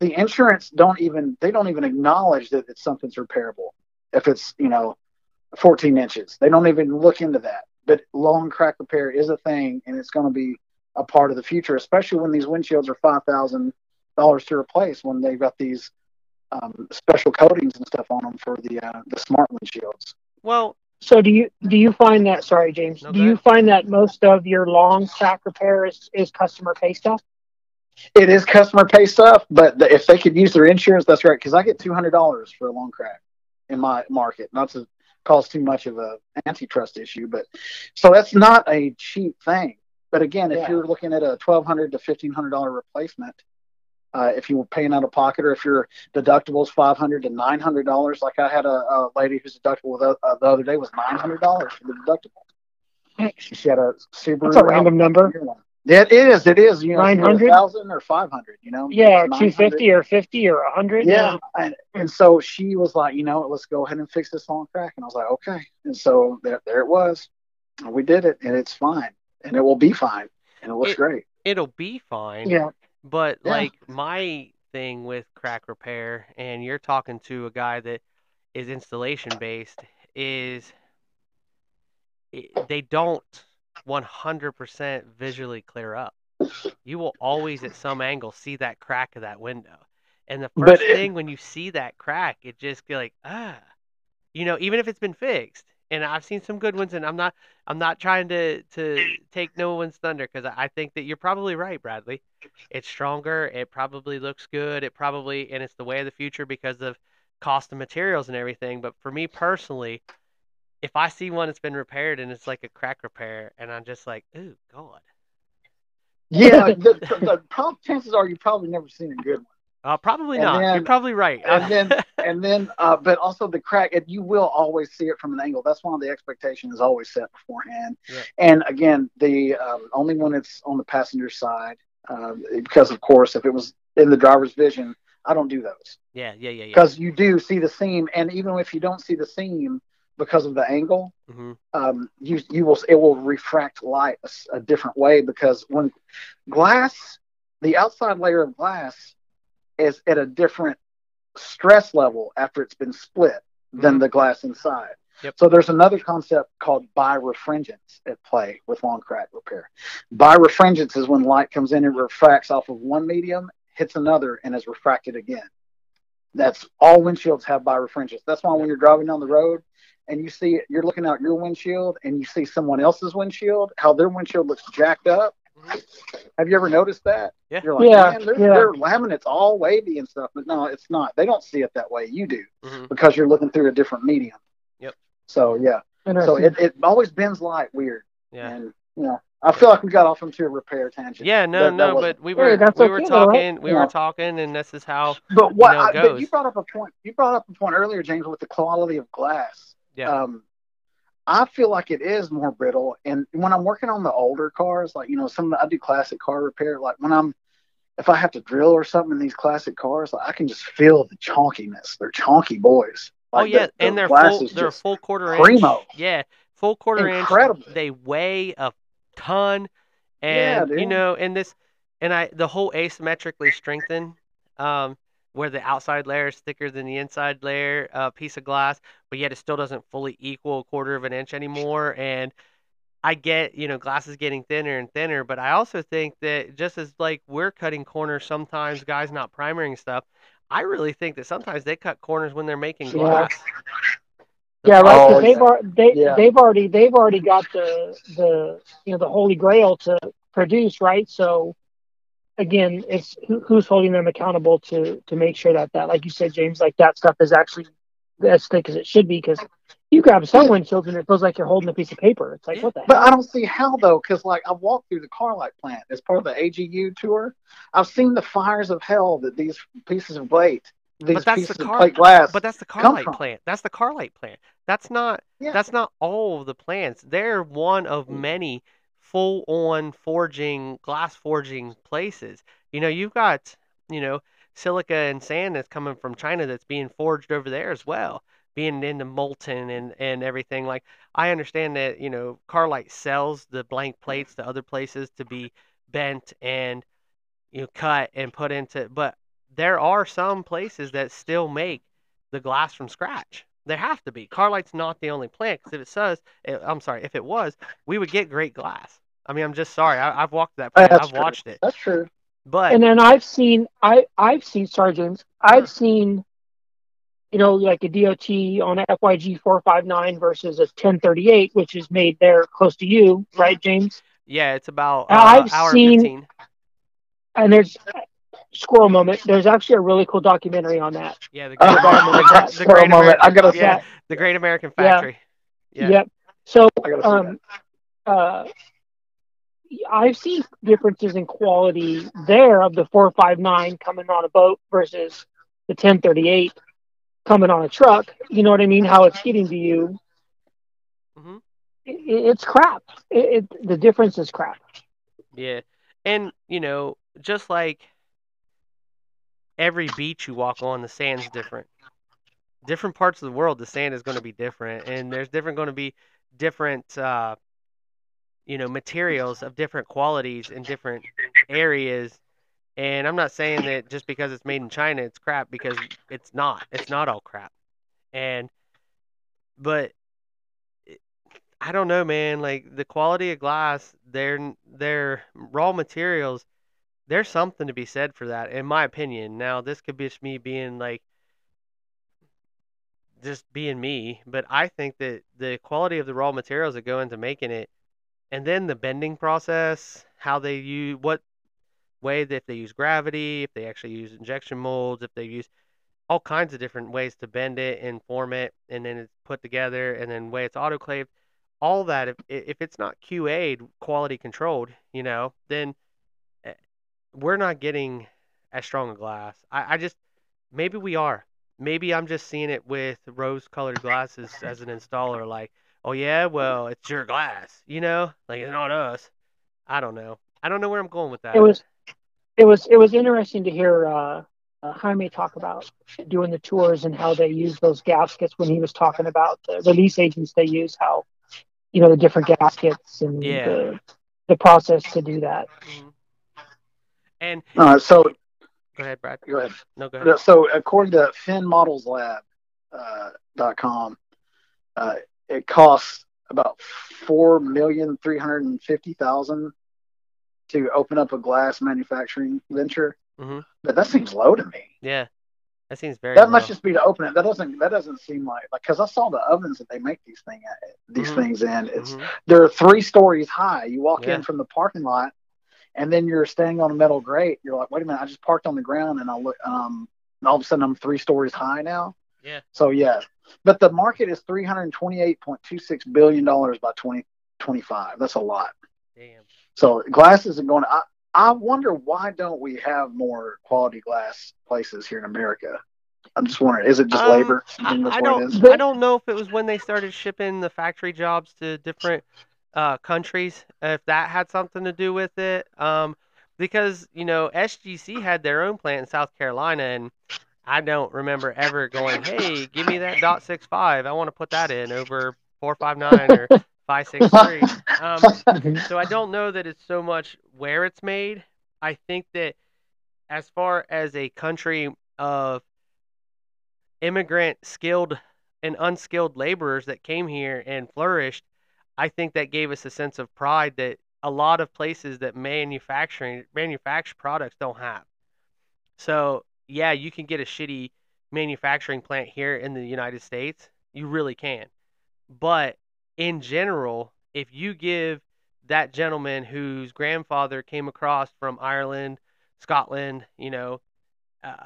The insurance don't even they don't even acknowledge that it's something's repairable if it's you know 14 inches. They don't even look into that. But long crack repair is a thing and it's going to be a part of the future especially when these windshields are $5000 to replace when they've got these um, special coatings and stuff on them for the uh, the smart windshields. Well so do you do you find that sorry james no, do you find that most of your long crack repair is, is customer pay stuff it is customer pay stuff, but the, if they could use their insurance, that's right. Because I get two hundred dollars for a long crack in my market, not to cause too much of a antitrust issue, but so that's not a cheap thing. But again, if yeah. you're looking at a twelve hundred to fifteen hundred dollar replacement, uh, if you were paying out of pocket, or if your deductible is five hundred to nine hundred dollars, like I had a, a lady whose deductible the, uh, the other day was nine hundred dollars for the deductible. She had a Subaru. That's a random number. It is. It is. You know, nine hundred thousand or five hundred. You know. Yeah, two fifty or fifty or hundred. Yeah, and, and so she was like, you know, let's go ahead and fix this long crack, and I was like, okay. And so there, there it was. We did it, and it's fine, and it will be fine, and it looks it, great. It'll be fine. Yeah. But yeah. like my thing with crack repair, and you're talking to a guy that is installation based, is they don't 100% visually clear up. You will always, at some angle, see that crack of that window. And the first it, thing when you see that crack, it just be like, ah, you know, even if it's been fixed. And I've seen some good ones, and I'm not, I'm not trying to to take no one's thunder because I think that you're probably right, Bradley. It's stronger. It probably looks good. It probably, and it's the way of the future because of cost of materials and everything. But for me personally, if I see one that's been repaired and it's like a crack repair, and I'm just like, ooh, God. Yeah, the, the, the chances are you've probably never seen a good one. Uh, probably and not. Then, You're probably right. and then, and then, uh, but also the crack, and you will always see it from an angle. That's why the expectation is always set beforehand. Yeah. And again, the um, only when it's on the passenger side, um, because of course, if it was in the driver's vision, I don't do those. Yeah, yeah, yeah, yeah. Because you do see the seam, and even if you don't see the seam, because of the angle, mm-hmm. um, you you will it will refract light a, a, different way because when glass, the outside layer of glass is at a different stress level after it's been split mm-hmm. than the glass inside. Yep. So there's another concept called birefringence at play with long crack repair. Birefringence is when light comes in and refracts off of one medium, hits another, and is refracted again. That's all windshields have birefringence. That's why when you're driving down the road and you see you're looking out your windshield and you see someone else's windshield, how their windshield looks jacked up. Have you ever noticed that? Yeah. You're like, Yeah, man, their, yeah. their laminate's all wavy and stuff, but no, it's not. They don't see it that way. You do Mhm. because you're looking through a different medium. Yep. So yeah. So it, it always bends light weird. Yeah. And you know, I feel like we got off into a repair tangent. Yeah, no, That- that no, wasn't- but we were that's we were okay though, right? talking, we Yeah. were talking, and this is how. But what? know, it I, but you brought up a point. You brought up a point earlier, James, with the quality of glass. Yeah. Um, I feel like it is more brittle, and when I'm working on the older cars, like you know, some of the I do classic car repair. Like when I'm, if I have to drill or something in these classic cars, like I can just feel the chonkiness. They're chonky boys. oh yeah, the- the and they're full. They're a full quarter primo. inch. Yeah, full quarter Incredible. inch. They weigh a ton, Yeah, and you know, and this, and I the whole asymmetrically strengthened, um, where the outside layer is thicker than the inside layer, uh, piece of glass, but yet it still doesn't fully equal a quarter of an inch anymore, and. I get, you know, glass is getting thinner and thinner, but I also think that just as like we're cutting corners sometimes, guys not primering stuff, I really think that sometimes they cut corners when they're making Yeah. glass. Yeah, right. Oh, they've yeah. already they Yeah. they've already they've already got the the you know the holy grail to produce, right? So again, it's who, who's holding them accountable to to make sure that that, like you said, James, like that stuff is actually as thick as it should be. Because you grab some windshields and it feels like you're holding a piece of paper. It's like what the But hell? I don't see how though, because like I walked through the Carlite plant as part of the AGU tour. I've seen the fires of hell that these pieces of plate, these But that's pieces the of car- plate glass. But that's the come Carlite from? plant. That's the Carlite plant. That's not Yeah. that's not all of the plants. They're one of mm. many full on forging, glass forging places. You know, you've got, you know, silica and sand that's coming from China that's being forged over there as well, being into molten and, and everything. Like I understand that, you know, Carlite sells the blank plates to other places to be bent and you know cut and put into but there are some places that still make the glass from scratch. There have to be. Carlite's not the only plant because if it says, eh, I'm sorry, if it was, we would get great glass. I mean, I'm just sorry. I, I've walked that plant. That's I've true. watched it. That's true. But And then I've seen I I've seen sorry James, I've seen you know like a DOT on a FYG four five nine versus a ten thirty eight, which is made there close to you, right, James? yeah, it's about uh, I've hour seen- 15. And there's squirrel moment. There's actually a really cool documentary on that. Yeah, the great, moment, the, squirrel great moment, American, I gotta yeah, say. the Great American Yeah. Factory. Yeah. Yep. So I gotta see um uh I've seen differences in quality there of the four five nine coming on a boat versus the ten thirty eight coming on a truck. You know what I mean? How it's getting to you. hmm I- it's crap. It, it the difference is crap. Yeah. And, you know, just like every beach you walk on, the sand's different. Different parts of the world, the sand is going to be different. And there's different going to be different, uh, you know, materials of different qualities in different areas. And I'm not saying that just because it's made in China, it's crap because it's not. It's not all crap. And, but I don't know, man. Like the quality of glass, their their raw materials, there's something to be said for that, in my opinion. Now, this could be just me being like, just being me, but I think that the quality of the raw materials that go into making it, and then the bending process, how they use what way that if they use gravity, if they actually use injection molds, if they use all kinds of different ways to bend it and form it, and then it's put together, and then way it's autoclaved. All that, if if it's not QA'd, quality controlled, you know, then eh, we're not getting as strong a glass. I, I just maybe we are. Maybe I'm just seeing it with rose-colored glasses as an installer. Like, oh yeah, well it's your glass, you know, like it's not us. I don't know. I don't know where I'm going with that. It was it was it was interesting to hear uh, uh, Jaime talk about doing the tours and how they use those gaskets when he was talking about the release agents they use, how you know the different gaskets and Yeah. the the process to do that. Mhm. And Uh, so go ahead, Brad. go ahead. No, go ahead. So according to FinModelsLab uh, dot com, uh, it costs about four million three hundred and fifty thousand to open up a glass manufacturing venture. Mhm. But that seems low to me. Yeah, That seems very. That low. must just be to open it. That doesn't. That doesn't seem like like because I saw the ovens that they make these thing these Mhm. things in. It's Mhm. they're three stories high. You walk Yeah. in from the parking lot, and then you're standing on a metal grate. You're like, wait a minute, I just parked on the ground, and I look. Um, and all of a sudden, I'm three stories high now. Yeah. So yeah, but the market is three hundred twenty-eight point two six billion dollars by twenty twenty-five. That's a lot. Damn. So glass isn't going. I I wonder why don't we have more quality glass places here in America? I'm just wondering, is it just Um, labor? I, I what it is? don't. I don't know if it was when they started shipping the factory jobs to different uh, countries. If that had something to do with it, um, because you know SGC had their own plant in South Carolina, and I don't remember ever going, "Hey, give me that dot six five. I want to put that in over four five nine or five six three. Um, so I don't know that it's so much where it's made. I think that as far as a country of immigrant skilled and unskilled laborers that came here and flourished, I think that gave us a sense of pride that a lot of places that manufacturing manufacture products don't have. So yeah, you can get a shitty manufacturing plant here in the United States. You really can. But in general, if you give that gentleman whose grandfather came across from Ireland, Scotland, you know, uh,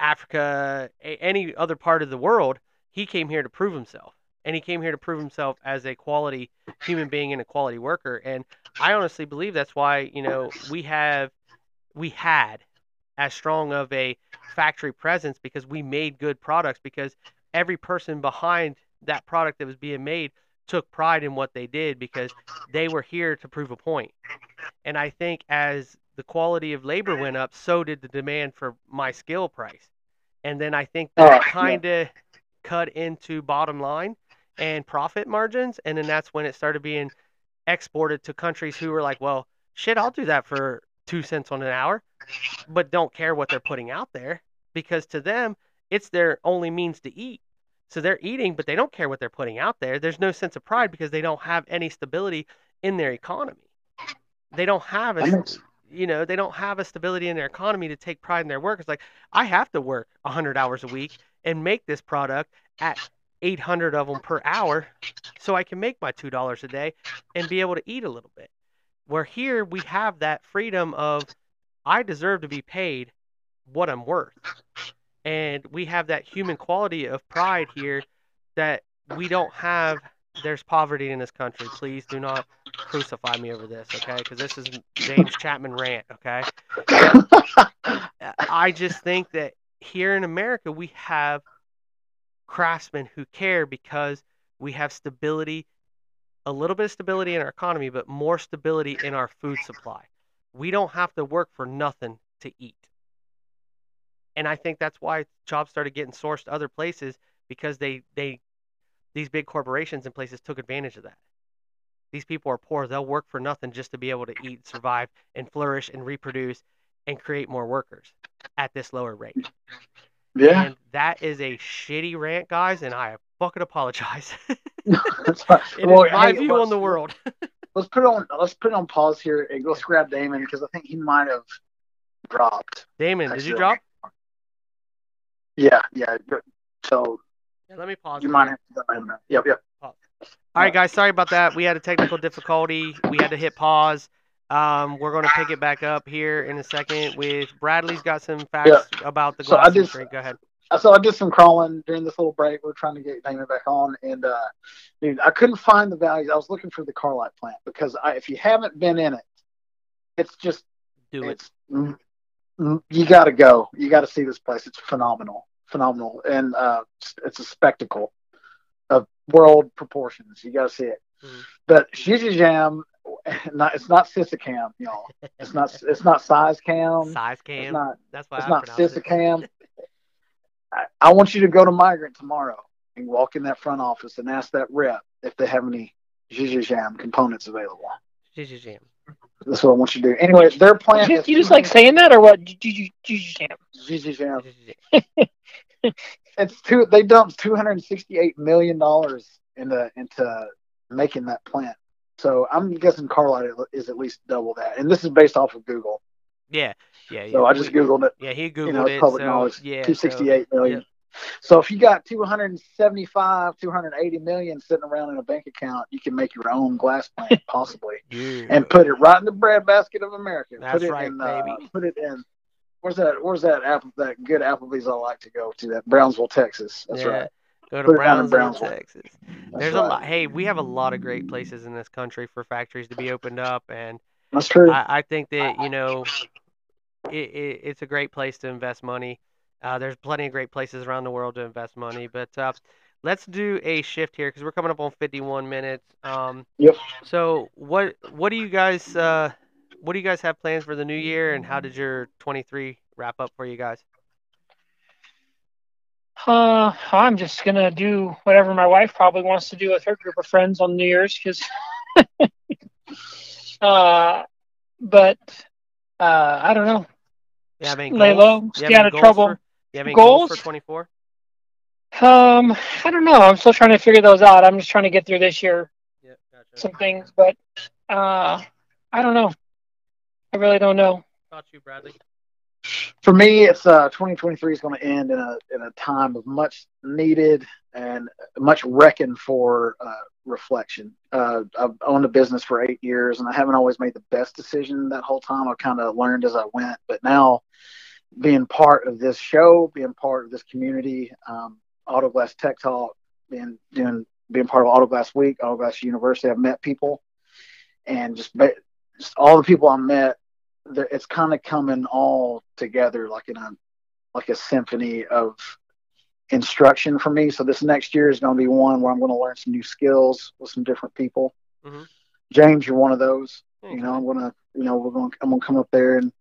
Africa, a- any other part of the world, he came here to prove himself. And he came here to prove himself as a quality human being and a quality worker. And I honestly believe that's why, you know, we have, we had as strong of a factory presence because we made good products because every person behind that product that was being made took pride in what they did because they were here to prove a point. And I think as the quality of labor went up, so did the demand for my skill price. And then I think that yeah. kind of cut into bottom line and profit margins. And then that's when it started being exported to countries who were like, well, shit, I'll do that for two cents on an hour, but don't care what they're putting out there because to them, it's their only means to eat. So they're eating, but they don't care what they're putting out there. There's no sense of pride because they don't have any stability in their economy. They don't have a, you know, they don't have a stability in their economy to take pride in their work. It's like I have to work 100 hours a week and make this product at 800 of them per hour so I can make my $2 a day and be able to eat a little bit. Where here we have that freedom of I deserve to be paid what I'm worth. And we have that human quality of pride here that we don't have. There's poverty in this country. Please do not crucify me over this, okay? Because this is James Chapman rant, okay? I just think that here in America we have craftsmen who care because we have stability, a little bit of stability in our economy, but more stability in our food supply. We don't have to work for nothing to eat. And I think that's why jobs started getting sourced to other places because they they these big corporations and places took advantage of that. These people are poor. They'll work for nothing just to be able to eat, survive, and flourish and reproduce and create more workers at this lower rate. Yeah, And that is a shitty rant, guys, and I fucking apologize. that's fine. It is Well, my hey, view on the world. Let's put on let's put it on pause here and let's grab Damon because I think he might have dropped. Damon, did you drop? Yeah, yeah. So Yeah, let me pause. you might have to let him know. Yep. All right, guys. Sorry about that. We had a technical difficulty. We had to hit pause. Um, we're going to pick it back up here in a second with Bradley's got some facts about the glass So I just- drink. Go ahead. So I did some crawling during this little break. We are trying to get Damon back on, and uh, dude, I couldn't find the values. I was looking for the Carlite plant because I, if you haven't been in it, it's just Do it. it's mm, mm, you got to go. You got to see this place. It's phenomenal, phenomenal, and uh, it's, it's a spectacle of world proportions. You got to see it. Mhm. But Shizijam, not it's not Sisicam, y'all. It's not it's not size cam. Size It's cam. not That's why it's I not pronounced it. Sisicam. I, I want you to go to Mygrant tomorrow and walk in that front office and ask that rep if they have any Jam components available. Gigi That's what I want you to do. Anyway, their plant You is just, you just like saying that, or what? Did you, you just can't. Gigi Jam. Gigi Jam. It's two. They dumped two hundred sixty-eight million dollars into into making that plant. So I'm guessing Carlite is at least double that, and this is based off of Google. Yeah, yeah, yeah. So I just googled it. Yeah, he googled You know, it. public so, knowledge. Yeah, Two so- sixty eight million. yeah. So if you got 275, 280 million sitting around in a bank account, you can make your own glass plant possibly, Yeah. and put it right in the breadbasket of America. That's put it right, in, uh, baby. Put it in. Where's that? Where's that apple? That good Applebee's I like to go to. That Brownsville, Texas. That's yeah. right. Go to Put it down in Brownsville, Brownsville. Texas. That's There's right. a lot. Hey, we have a lot of great places in this country for factories to be opened up, and That's true. I, I think that you know, it, it, it's a great place to invest money. Uh, there's plenty of great places around the world to invest money, but uh, let's do a shift here because we're coming up on 51 minutes. Um, Yep. So what what do you guys uh, what do you guys have plans for the new year, and how did your 23 wrap up for you guys? Uh, I'm just gonna do whatever my wife probably wants to do with her group of friends on New Year's, because. uh, but uh, I don't know. You have any Lay goals? low, You stay have any out of trouble. For, you have any goals, Goals? for 24? Um, I don't know. I'm still trying to figure those out. I'm just trying to get through this year, Yeah, gotcha. some things, but uh, I don't know. I really don't know. About you, Bradley. For me, it's uh, 2023 is going to end in a in a time of much needed and much reckoned for uh, reflection. Uh, I've owned a business for eight years, and I haven't always made the best decision that whole time. I kind of learned as I went, but now being part of this show, being part of this community, um, Autoglass Tech Talk, being doing being part of Autoglass Week, Autoglass University, I've met people, and just, just all the people I met it's kind of coming all together like in a like a symphony of instruction for me. So this next year is going to be one where I'm going to learn some new skills with some different people. Mhm. James, you're one of those. Thanks, You know. I'm gonna, you know, we're going, to I'm gonna come up there and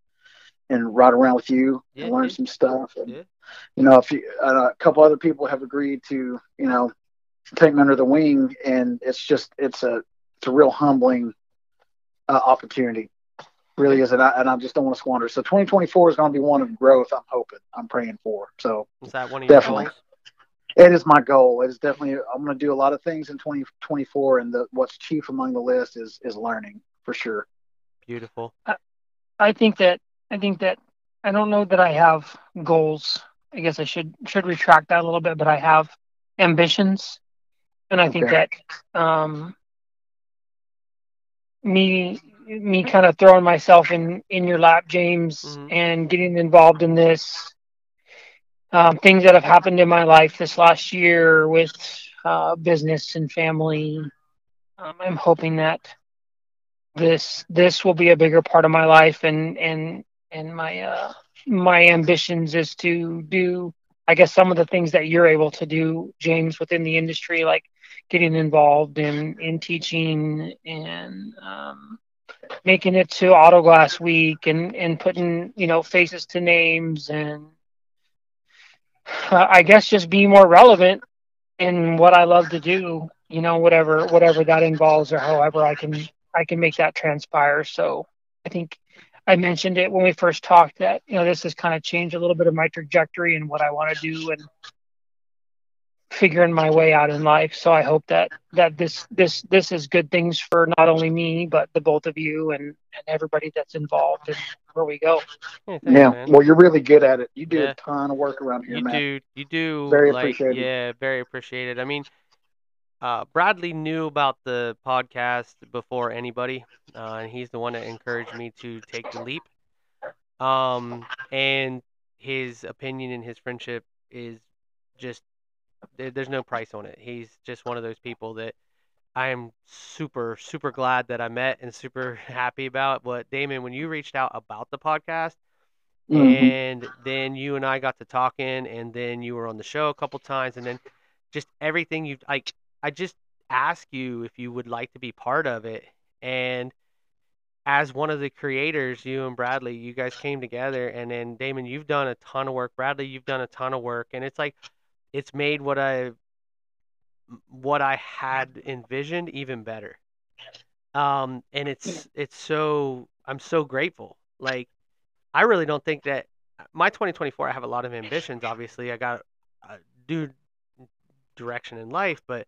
and ride around with you Yeah, and learn yeah. some stuff. And, Yeah. You know, if you, uh, a couple other people have agreed to, you know, take me under the wing, and it's just, it's a, it's a real humbling uh, opportunity really is, and I, and I just don't want to squander. So 2024 is going to be one of growth. I'm hoping, I'm praying for. So Is that one of Definitely. your goals? it is my goal. It is definitely. I'm going to do a lot of things in 2024, and the what's chief among the list is is learning for sure. Beautiful. I think that I think that I don't know that I have goals. I guess I should should retract that a little bit, but I have ambitions, and I think that um, me me kind of throwing myself in in your lap, James, Mhm. and getting involved in this um, things that have happened in my life this last year with uh, business and family. Um, I'm hoping that this this will be a bigger part of my life and and and my uh my ambitions is to do I guess some of the things that you're able to do, James, within the industry, like getting involved in in teaching and um, making it to Autoglass Week and and putting you know faces to names and uh, I guess just be more relevant in what I love to do. You know, whatever whatever that involves or however I can I can make that transpire. So I think I mentioned it when we first talked that you know this has kind of changed a little bit of my trajectory and what I want to do and figuring my way out in life. So I hope that that this this this is good things for not only me but the both of you and and everybody that's involved and where we go. Yeah, thanks, yeah. man. Well, you're really good at it. You do Yeah. a ton of work around here, you man. do you do Very like appreciated. yeah very appreciated i mean uh, bradley knew about the podcast before anybody uh, and he's the one that encouraged me to take the leap um, and his opinion and his friendship is just there, there's no price on it he's just one of those people that i am super super glad that i met and super happy about but damon when you reached out about the podcast Mhm. and then you and I got to talking, and then you were on the show a couple times, and then just everything you like. I just ask you if you would like to be part of it, and as one of the creators, you and Bradley, you guys came together, and then Damon, you've done a ton of work. Bradley, you've done a ton of work, and it's like it's made what I what I had envisioned even better. Um, and it's it's so I'm so grateful. Like I really don't think that my 2024. I have a lot of ambitions. Obviously, I got a do direction in life, but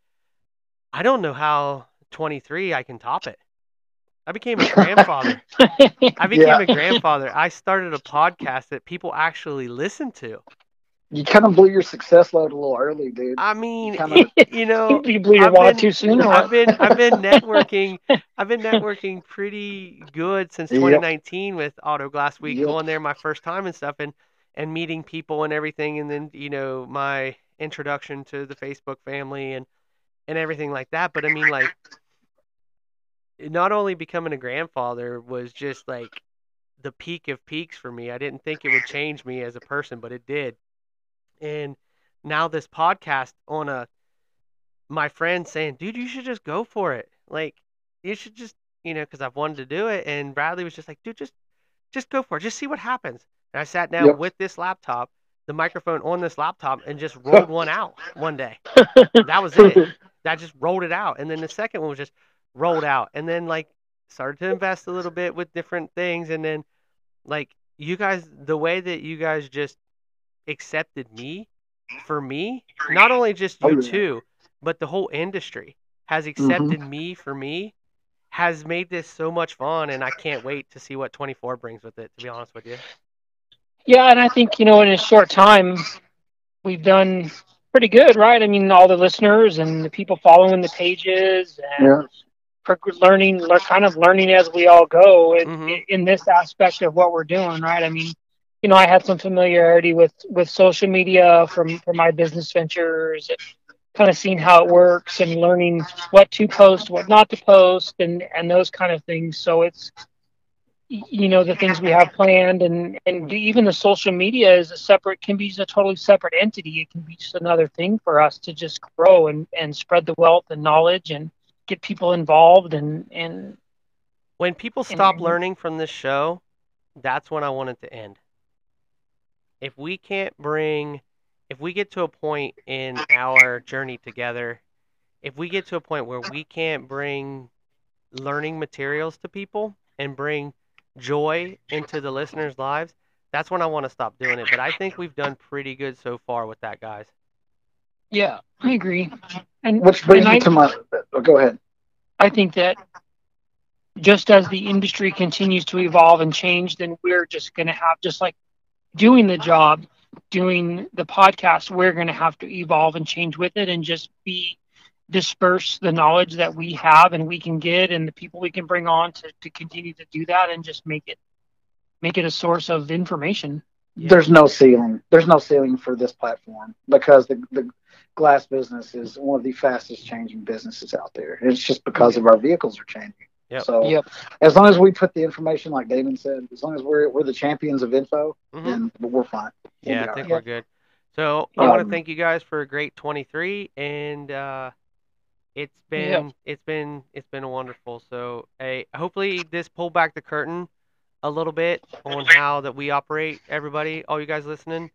I don't know how 23 I can top it. I became a grandfather. I became Yeah. a grandfather. I started a podcast that people actually listen to. You kind of blew your success load a little early, dude. I mean, Kinda- you know, you blew your I've been- too soon. I've been I've been networking I've been networking pretty good since Yep. 2019 with Auto Glass Week, Yep. going there my first time and stuff, and and meeting people and everything, and then you know my introduction to the Facebook family and and everything like that. But I mean, like, not only becoming a grandfather was just like the peak of peaks for me. I didn't think it would change me as a person, but it did. And now this podcast on a my friend saying, "Dude, you should just go for it. Like, you should just, you know, because I've wanted to do it." And Bradley was just like, "Dude, just, just go for it. Just see what happens." And I sat down Yep. with this laptop, the microphone on this laptop, and just rolled one out one day. That was it. That just rolled it out. And then the second one was just rolled out. And then like started to invest a little bit with different things. And then like you guys, the way that you guys just accepted me for me, not only just you Oh, yeah. two, but the whole industry has Mm-hmm. accepted me for me has made this so much fun and I can't wait to see what 24 brings with it to be honest with you. Yeah, and I think you know in a short time we've done pretty good, right? I mean, all the listeners and the people following the pages and Yeah. learning, lear- kind of learning as we all go in, Mhm. in this aspect of what we're doing, right? I mean, you know, I had some familiarity with with social media from from my business ventures, kind of seeing how it works and learning what to post, what not to post, and and those kind of things. So it's you know the things we have planned and and even the social media is a separate can be a totally separate entity it can be just another thing for us to just grow and and spread the wealth and knowledge and get people involved and and When people stop and- learning from this show, that's when I want it to end. If we can't bring, if we get to a point in our journey together, if we get to a point where we can't bring learning materials to people and bring joy into the listeners' lives, that's when I want to stop doing it. But I think we've done pretty good so far with that, guys. yeah i agree and, Which brings and me I, to my. Oh, go ahead. I think that just as the industry continues to evolve and change then we're just going to have just like doing the job doing the podcast we're going to have to evolve and change with it and just be disperse the knowledge that we have and we can get and the people we can bring on to, to continue to do that and just make it make it a source of information Yeah. There's no ceiling. There's no ceiling for this platform because the the glass business is one of the fastest changing businesses out there. It's just because of our vehicles are changing. Yep. So Yep. as long as we put the information, like Damon said, as long as we're we're the champions of info, Mhm. then we're fine. We'll Yeah, I think all we're good. So I want to thank you guys for a great 23, and uh, it's been it's been it's been wonderful. So hey, hopefully this pulled back the curtain a little bit on how that we operate. Everybody, all you guys listening,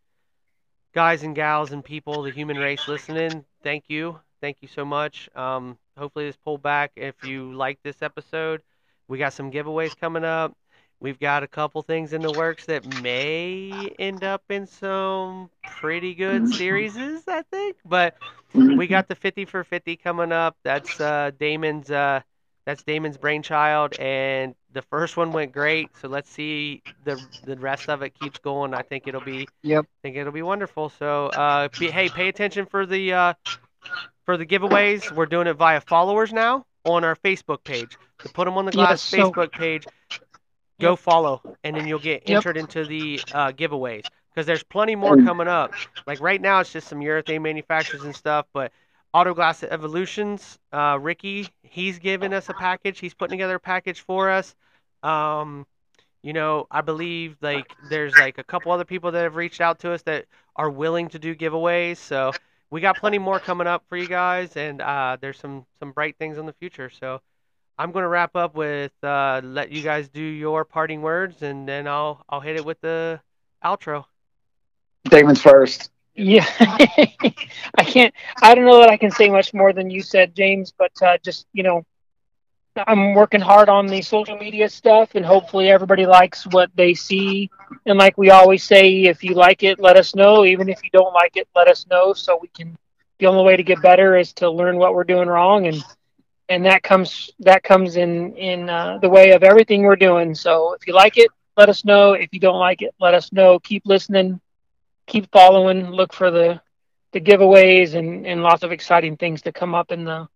guys and gals and people, the human race listening, thank you, thank you so much. Um, hopefully this pulled back. If you like this episode, we got some giveaways coming up. We've got a couple things in the works that may end up in some pretty good series, I think. But we got the 50 for 50 coming up. That's uh, Damon's uh, that's Damon's brainchild, and the first one went great. So let's see the the rest of it keeps going. I think it'll be Yep. I think it'll be wonderful. So uh, be, hey, pay attention for the uh, for the giveaways. We're doing it via followers now on our Facebook page. To put them on the Yes, Glass so- Facebook page, go follow, and then you'll get Yep. entered into the uh, giveaways. Because there's plenty more coming up. Like right now, it's just some urethane manufacturers and stuff. But Autoglass Evolutions, uh, Ricky, he's giving us a package. He's putting together a package for us. Um, you know, I believe like there's like a couple other people that have reached out to us that are willing to do giveaways. So we got plenty more coming up for you guys, and uh, there's some some bright things in the future. So I'm gonna wrap up with uh, let you guys do your parting words, and then I'll I'll hit it with the outro. Damon's first. Yeah, I can't. I don't know that I can say much more than you said, James. But uh, just you know, I'm working hard on the social media stuff, and hopefully everybody likes what they see. And like we always say, if you like it, let us know. Even if you don't like it, let us know so we can. The only way to get better is to learn what we're doing wrong and and that comes that comes in in uh, the way of everything we're doing. So if you like it, let us know. If you don't like it, let us know. Keep listening, keep following. Look for the the giveaways and and lots of exciting things to come up in the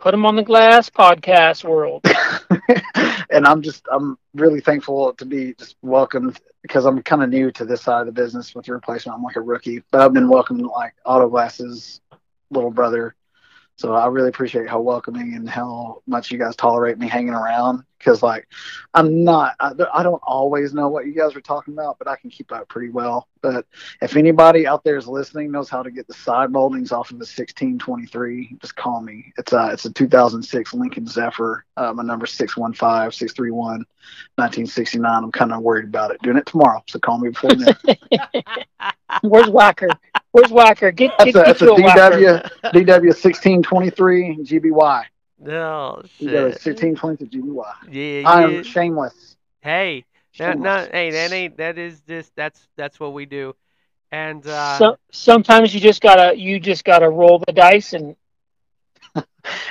put them on the glass podcast world. and I'm just I'm really thankful to be just welcomed because I'm kind of new to this side of the business with the replacement. I'm like a rookie, but I've been welcomed like Auto Glass's little brother so I really appreciate how welcoming and how much you guys tolerate me hanging around. Because like, I'm not, I, I, don't always know what you guys are talking about, but I can keep up pretty well. But if anybody out there is listening knows how to get the side moldings off of a 1623, just call me. It's a it's a 2006 Lincoln Zephyr. Uh, my number 615-631-1969. I'm kind of worried about it. Doing it tomorrow, so call me before then. Where's Whacker? Where's Whacker? Get, get, that's a, that's a DW DW 1623 GBY. No shit. DW 1623 GBY. Yeah, I yeah. am shameless. Hey, no, no, hey, that ain't that is just that's that's what we do. And uh, so, sometimes you just gotta you just gotta roll the dice and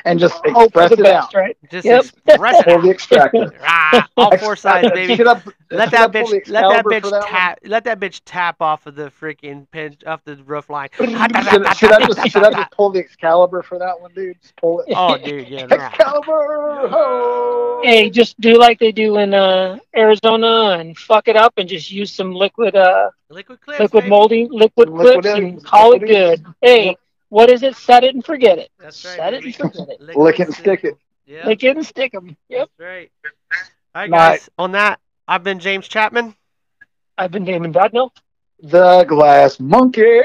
and just express it best, out. Right? Just yep. express it. Pull the extractor. ah, all four sides, baby. Up, let that bitch. Let that bitch that tap. One? Let that bitch tap off of the freaking pin, off the roof line. should, should, I just should I just pull the Excalibur for that one, dude? Just pull it. Oh, dude, yeah. Excalibur. Oh. Hey, just do like they do in uh, Arizona and fuck it up and just use some liquid uh liquid clips, liquid baby. molding, liquid, liquid clips, and call it good. Hey. What is it? Set it and forget it. That's right. Set it and forget it. Lick, Lick it and stick it. Yeah. Lick it and stick them. Yep. That's right. All right, guys. On that, I've been James Chapman. I've been Damon Dodnell. The Glass Monkey.